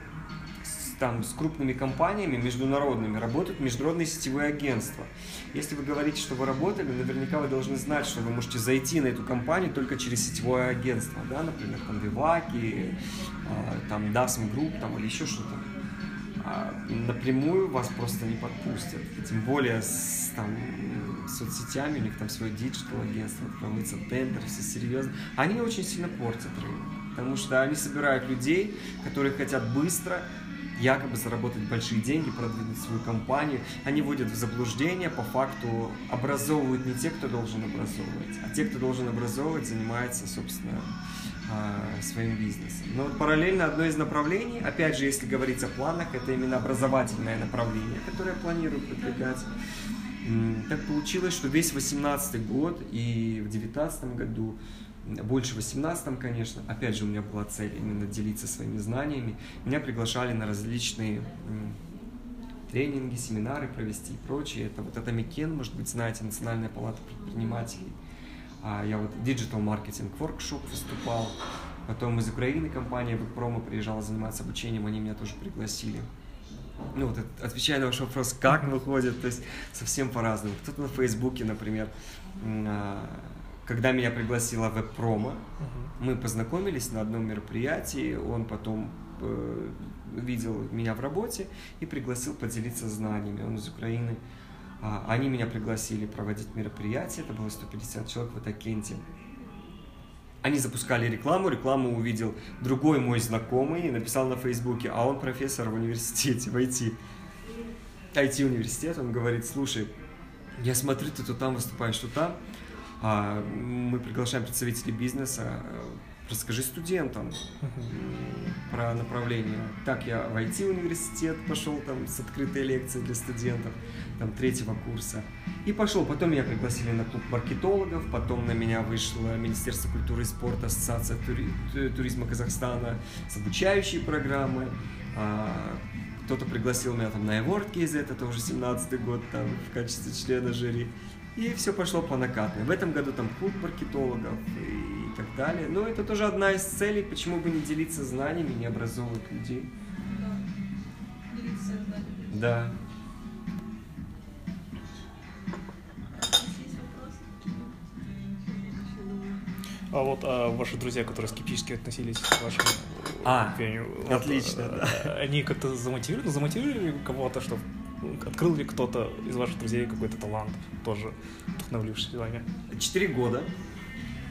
там с крупными компаниями международными работают международные сетевые агентства. Если вы говорите, что вы работали, наверняка вы должны знать, что вы можете зайти на эту компанию только через сетевое агентство, да, например, там Vivaki, а, там Dasm Group, там или еще что-то. А напрямую вас просто не подпустят. Тем более с там, соцсетями, у них там свое digital агентство, открывается тендер, все серьезно. Они очень сильно портят рынок, потому что они собирают людей, которые хотят быстро якобы заработать большие деньги, продвинуть свою компанию. Они вводят в заблуждение, по факту образовывают не те, кто должен образовывать, а те, кто должен образовывать, занимаются, собственно, а, своим бизнесом. Но вот параллельно одно из направлений, опять же, если говорить о планах, это именно образовательное направление, которое я планирую продвигать. Так получилось, что весь 18 год и в 19 году, больше в 18 конечно, опять же у меня была цель именно делиться своими знаниями, меня приглашали на различные тренинги, семинары провести и прочее. Это вот это Микен, может быть, знаете, Национальная палата предпринимателей. А я вот Digital Marketing Workshop выступал, потом из Украины компания Промо приезжала заниматься обучением, они меня тоже пригласили. Ну вот, отвечая на ваш вопрос, как выходит, то есть совсем по-разному. Кто-то на Фейсбуке, например, а, когда меня пригласила веб-промо, мы познакомились на одном мероприятии, он потом э, видел меня в работе и пригласил поделиться знаниями. Он из Украины. А, они меня пригласили проводить мероприятие, это было 150 человек в Атакенте. Они запускали рекламу, рекламу увидел другой мой знакомый написал на Фейсбуке, а он профессор в университете, в IT. IT-университет, он говорит, слушай, я смотрю, ты то там выступаешь, что там, мы приглашаем представителей бизнеса, расскажи студентам про направление. Так, я в IT-университет пошел там с открытой лекцией для студентов там, третьего курса. И пошел. Потом меня пригласили на клуб маркетологов, потом на меня вышло Министерство культуры и спорта, Ассоциация тури... туризма Казахстана с обучающей программой. А, кто-то пригласил меня там на Award KZ, это уже 17-й год, там, в качестве члена жюри. И все пошло по накатной. В этом году там клуб маркетологов и так далее. Но это тоже одна из целей, почему бы не делиться знаниями, не образовывать людей. Да. Делиться знаниями. Да. А вот а ваши друзья, которые скептически относились к вашему а, пению, отлично, вот, да. Они как-то замотивировали, замотивировали кого-то, что открыл ли кто-то из ваших друзей какой-то талант, тоже вдохновлившись вами? Четыре года.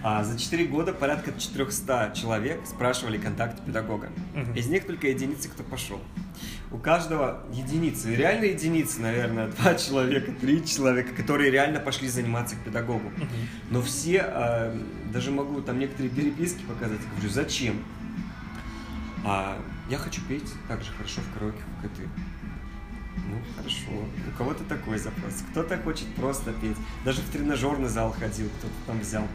А за четыре года порядка 400 человек спрашивали контакт педагога. Мгм. Из них только единицы, кто пошел. У каждого единицы, реально единицы, наверное, два человека, три человека, которые реально пошли заниматься к педагогу. Но все, а, даже могу там некоторые переписки показать, говорю, зачем? А, я хочу петь так же хорошо в караоке, как и ты. Ну, хорошо. У кого-то такой запрос. Кто-то хочет просто петь. Даже в тренажерный зал ходил, кто-то там взял.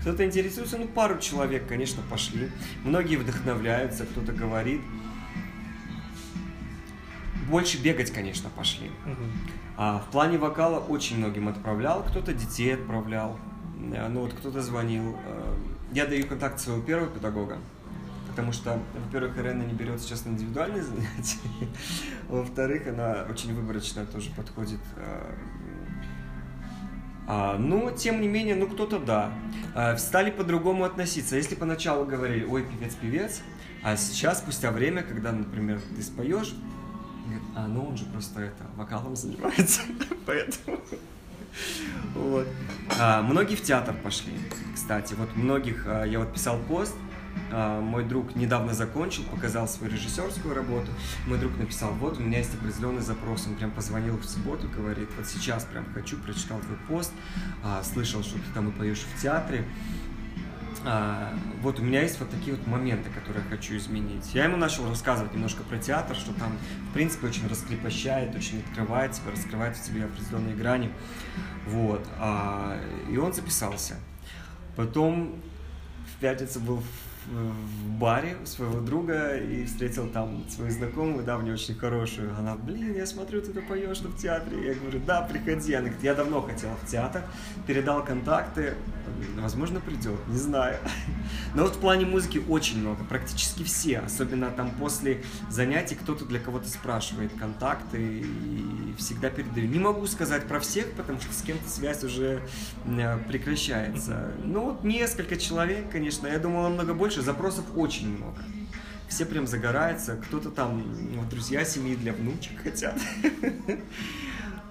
Кто-то интересуется, ну, пару человек, конечно, пошли. Многие вдохновляются, кто-то говорит. Больше бегать, конечно, пошли. А в плане вокала очень многим отправлял, кто-то детей отправлял, э, ну вот кто-то звонил. Э, Я даю контакт своего первого педагога, потому что, во-первых, Ирена не берет сейчас на индивидуальные занятия, во-вторых, она очень выборочно тоже подходит. э, а, но, тем не менее, ну кто-то да. А, стали по-другому относиться. Если поначалу говорили, ой, певец-певец, а сейчас, спустя время, когда, например, ты споешь, говорят, а, ну он же просто это, вокалом занимается, поэтому... Вот. А, многие в театр пошли, кстати. Вот многих, а, я вот писал пост, мой друг недавно закончил, показал свою режиссерскую работу. Мой друг написал, вот у меня есть определенный запрос. Он прям позвонил в субботу, говорит, вот сейчас прям хочу, прочитал твой пост, а, слышал, что ты там и поешь в театре. А, вот у меня есть вот такие вот моменты, которые я хочу изменить. Я ему начал рассказывать немножко про театр, что там, в принципе, очень раскрепощает, очень открывает тебя, раскрывает в тебе определенные грани. Вот. А, и он записался. Потом в пятницу был в баре у своего друга и встретил там свою знакомую, да, мне очень хорошую. Она, блин, я смотрю, ты поешь в театре. Я говорю, да, приходи. Она говорит, я давно хотела в театр. Передал контакты, возможно, придет, не знаю. Вот в плане музыки очень много, практически все, особенно там после занятий кто-то для кого-то спрашивает контакты и всегда передаю. Не могу сказать про всех, потому что с кем-то связь уже э, прекращается. Ну вот несколько человек, конечно, я думал намного больше, запросов очень много. Все прям загораются, кто-то там, ну, друзья семьи для внучек хотят.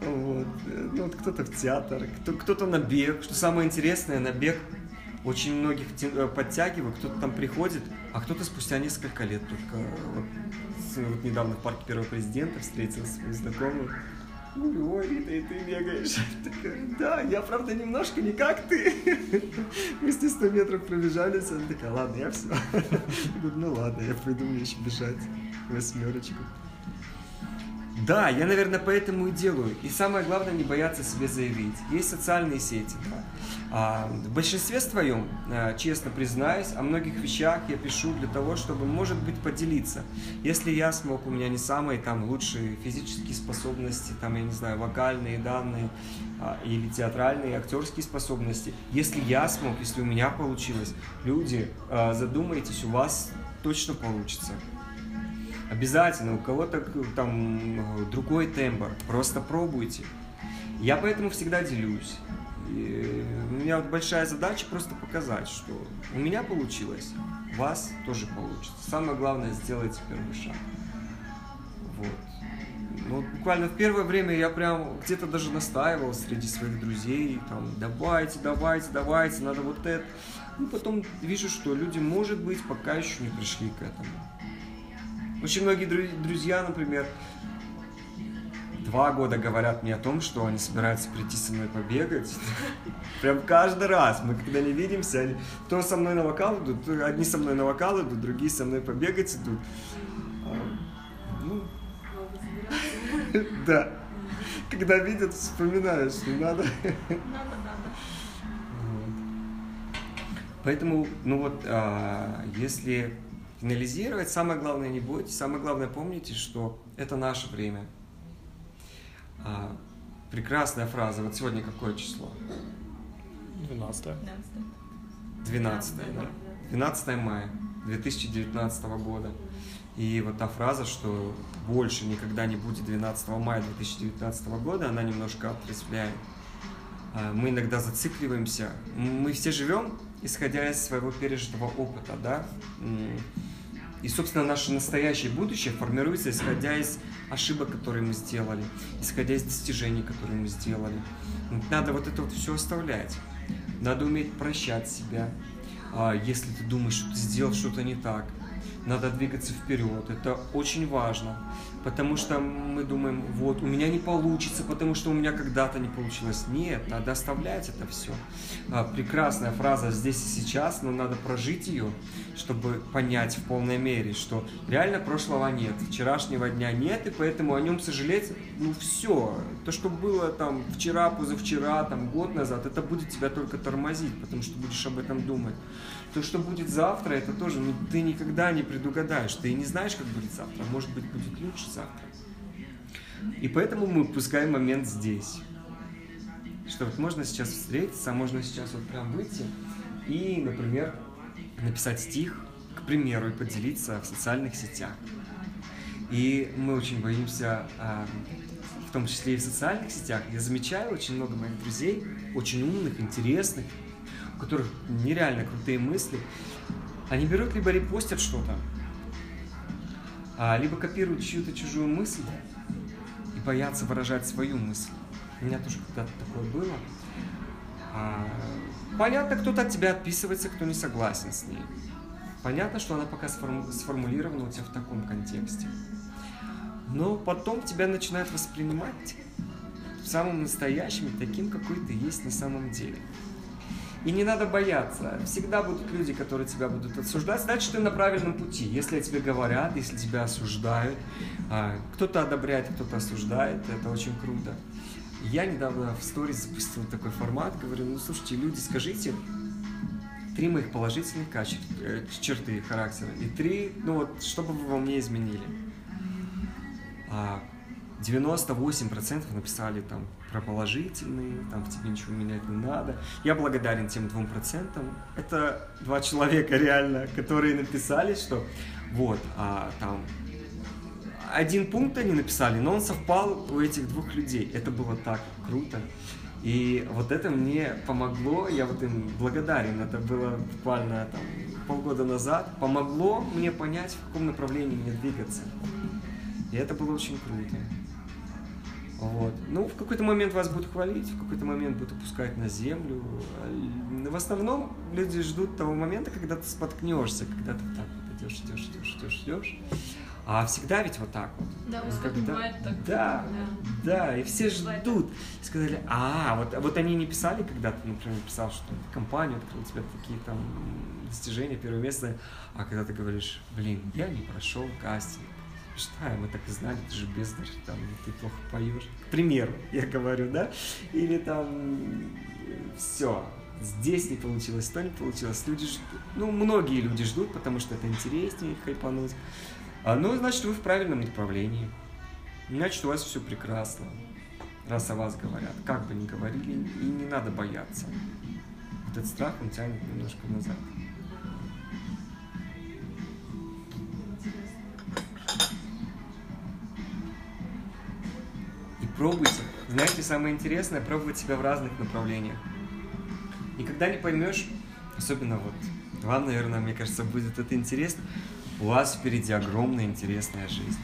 Вот. Ну, вот кто-то в театр, кто- кто-то на бег. Что самое интересное, на бег очень многих э, подтягиваю, кто-то там приходит, а кто-то спустя несколько лет только вот, вот недавно в парке первого президента встретил свою знакомую. Говорю, ой, Рита, и ты бегаешь. Такая, да, я, правда, немножко не как ты. Мы с ней 100 метров пробежались, она такая, ладно, я все. Ну ладно, я пойду мне еще бежать восьмерочку. Да, я, наверное, поэтому и делаю. И самое главное, не бояться себе заявить. Есть социальные сети, да. А, в большинстве своем, а, честно признаюсь, о многих вещах я пишу для того, чтобы, может быть, поделиться. Если я смог, у меня не самые там лучшие физические способности, там, я не знаю, вокальные данные а, или театральные, актерские способности. Если я смог, если у меня получилось, люди, а, задумайтесь, у вас точно получится. Обязательно, у кого-то там э, другой тембр, просто пробуйте. Я поэтому всегда делюсь. И у меня вот большая задача просто показать, что у меня получилось, у вас тоже получится. Самое главное, сделайте первый шаг. Вот. Ну, буквально в первое время я прям где-то даже настаивал среди своих друзей, там, давайте, давайте, давайте, надо вот это. Ну, потом вижу, что люди, может быть, пока еще не пришли к этому. Очень многие дру- друзья, например, два года говорят мне о том, что они собираются прийти со мной побегать. Прям каждый раз. Мы когда не видимся, они то со мной на вокал идут, то одни со мной на вокал идут, другие со мной побегать идут. А, Ну, да. Когда видят, вспоминаешь, что надо. Надо, надо. Вот. Поэтому, ну вот, а, если финализировать, самое главное не бойтесь, самое главное помните, что это наше время. А, прекрасная фраза. Вот сегодня какое число? 12 12, да? 12 мая 2019 года. И вот та фраза, что больше никогда не будет 12 мая 2019 года, она немножко отрезвляет. А, Мы иногда зацикливаемся. Мы все живем, исходя из своего пережитого опыта, да? И, собственно, наше настоящее будущее формируется, исходя из ошибок, которые мы сделали, исходя из достижений, которые мы сделали. Надо вот это вот все оставлять. Надо уметь прощать себя, а, если ты думаешь, что ты сделал что-то не так. Надо двигаться вперед. Это очень важно. Потому что мы думаем, вот, у меня не получится, потому что у меня когда-то не получилось. Нет, надо оставлять это все. прекрасная фраза здесь и сейчас, но надо прожить ее, чтобы понять в полной мере, что реально прошлого нет, вчерашнего дня нет, и поэтому о нем сожалеть, ну все, то, что было там вчера, позавчера, там год назад, это будет тебя только тормозить, потому что будешь об этом думать. То, что будет завтра, это тоже ну, ты никогда не предугадаешь, ты не знаешь, как будет завтра, может быть, будет лучше завтра. И поэтому мы упускаем момент здесь. Что вот можно сейчас встретиться, а можно сейчас вот прям выйти и, например, написать стих, к примеру, и поделиться в социальных сетях. И мы очень боимся, а, в том числе и в социальных сетях. Я замечаю очень много моих друзей, очень умных, интересных, у которых нереально крутые мысли. Они берут либо репостят что-то, а, либо копируют чью-то чужую мысль и боятся выражать свою мысль. У меня тоже когда-то такое было. А, понятно, кто-то от тебя отписывается, кто не согласен с ней. Понятно, что она пока сформу- сформулирована у тебя в таком контексте. Но потом тебя начинают воспринимать самым настоящим, таким, какой ты есть на самом деле. И не надо бояться. Всегда будут люди, которые тебя будут осуждать. Значит, ты на правильном пути. Если тебе говорят, если тебя осуждают, а, кто-то одобряет, кто-то осуждает, это очень круто. Я недавно в сторис запустил такой формат, говорю, ну слушайте, люди, скажите три моих положительных качеств, э, черты характера и три, ну вот, что бы вы во мне изменили. А, 98% написали там про положительные, там в тебе ничего менять не надо. Я благодарен тем двум процентам. Это два человека реально, которые написали, что вот, а там один пункт они написали, но он совпал у этих двух людей. Это было так круто. И вот это мне помогло, я вот им благодарен. Это было буквально там полгода назад. Помогло мне понять, в каком направлении мне двигаться. И это было очень круто. Вот. Ну, в какой-то момент вас будут хвалить, в какой-то момент будут опускать на землю. В основном люди ждут того момента, когда ты споткнешься, когда ты так вот идешь, идешь, идешь, идешь, идешь. А всегда ведь вот так вот. Да, Ну, вас когда- так. Да, да, и все ждут. И сказали, а, вот, вот они не писали, когда ты, например, писал, что ты компанию открыл, у тебя такие там достижения, первое место, а когда ты говоришь, блин, я не прошел кастинг. Что, мы так и знали, ты же бездарь, там, ты плохо поешь. К примеру, я говорю, да? Или там, все, здесь не получилось, то не получилось. Люди ждут, ну, многие люди ждут, потому что это интереснее хайпануть. А, ну, значит, вы в правильном направлении. Значит, у вас все прекрасно. Раз о вас говорят. Как бы ни говорили, и не надо бояться. Этот страх, он тянет немножко назад. Пробуйте. Знаете, самое интересное, пробовать себя в разных направлениях. Никогда не поймешь, особенно вот вам, наверное, мне кажется, будет это интересно, у вас впереди огромная интересная жизнь.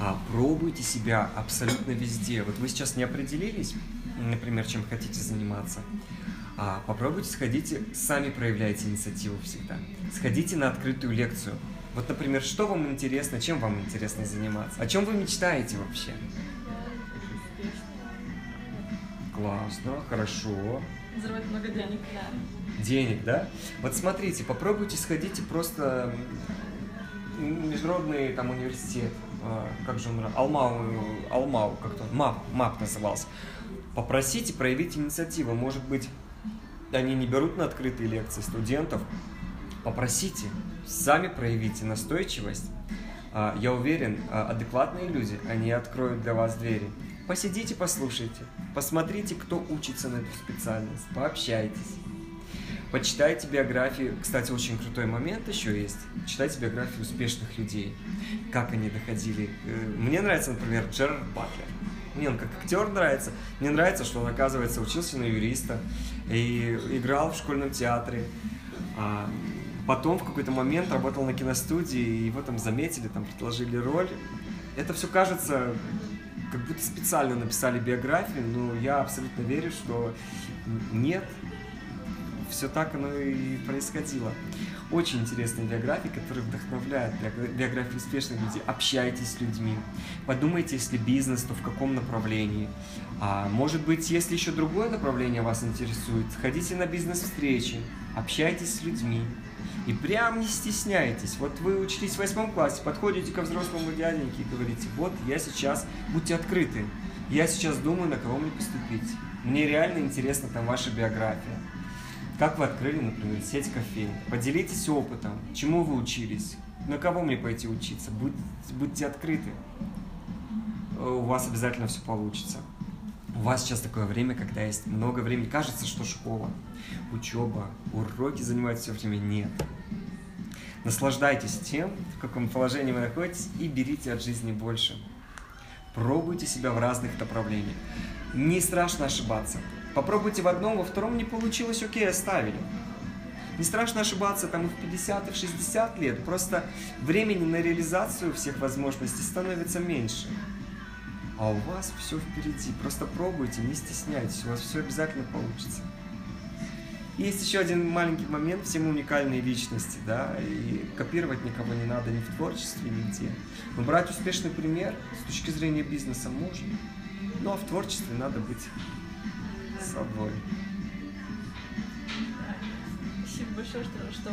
А, пробуйте себя абсолютно везде. Вот вы сейчас не определились, например, чем хотите заниматься. А, попробуйте, сходите, сами проявляйте инициативу всегда. Сходите на открытую лекцию. Вот, например, что вам интересно, чем вам интересно заниматься? О чем вы мечтаете вообще? Классно, хорошо. Взрывать много денег. денег, да? Вот смотрите, попробуйте сходите просто международный там университет, а, как же он, Алмау, Алмау, как-то, он, МАП, МАП назывался. Попросите проявить инициативу, может быть, они не берут на открытые лекции студентов, попросите, сами проявите настойчивость. А, Я уверен, а, адекватные люди, они откроют для вас двери. Посидите, послушайте, посмотрите, кто учится на эту специальность, пообщайтесь. Почитайте биографии. Кстати, очень крутой момент еще есть. Читайте биографии успешных людей. Как они доходили. Э, Мне нравится, например, Джерард Батлер. Мне он как актер нравится. Мне нравится, что он, оказывается, учился на юриста и играл в школьном театре. А потом в какой-то момент работал на киностудии, и его там заметили, там предложили роль. Это все кажется, как будто специально написали биографию, но я абсолютно верю, что нет, все так оно и происходило. Очень интересные биографии, которые вдохновляют, биогра- биографии успешных людей. Общайтесь с людьми, подумайте, если бизнес, то в каком направлении. А, может быть, если еще другое направление вас интересует, ходите на бизнес-встречи, общайтесь с людьми. И прям не стесняйтесь. Вот вы учились в восьмом классе, подходите ко взрослому дяденьке и говорите, вот я сейчас, будьте открыты, я сейчас думаю, на кого мне поступить. Мне реально интересна там ваша биография. Как вы открыли, например, сеть кофеин? Поделитесь опытом, чему вы учились, на кого мне пойти учиться. Будь- будьте открыты. Э, У вас обязательно все получится. У вас сейчас такое время, когда есть много времени. Кажется, что школа, учеба, уроки занимают все время. Нет. Наслаждайтесь тем, в каком положении вы находитесь, и берите от жизни больше. Пробуйте себя в разных направлениях. Не страшно ошибаться. Попробуйте в одном, во втором не получилось, окей, оставили. Не страшно ошибаться там и в 50, и в 60 лет. Просто времени на реализацию всех возможностей становится меньше. А у вас все впереди. Просто пробуйте, не стесняйтесь. У вас все обязательно получится. Есть еще один маленький момент. Все мы уникальные личности, да, и копировать никого не надо ни в творчестве, нигде. Но брать успешный пример с точки зрения бизнеса можно. А в творчестве надо быть собой. Спасибо большое, что, что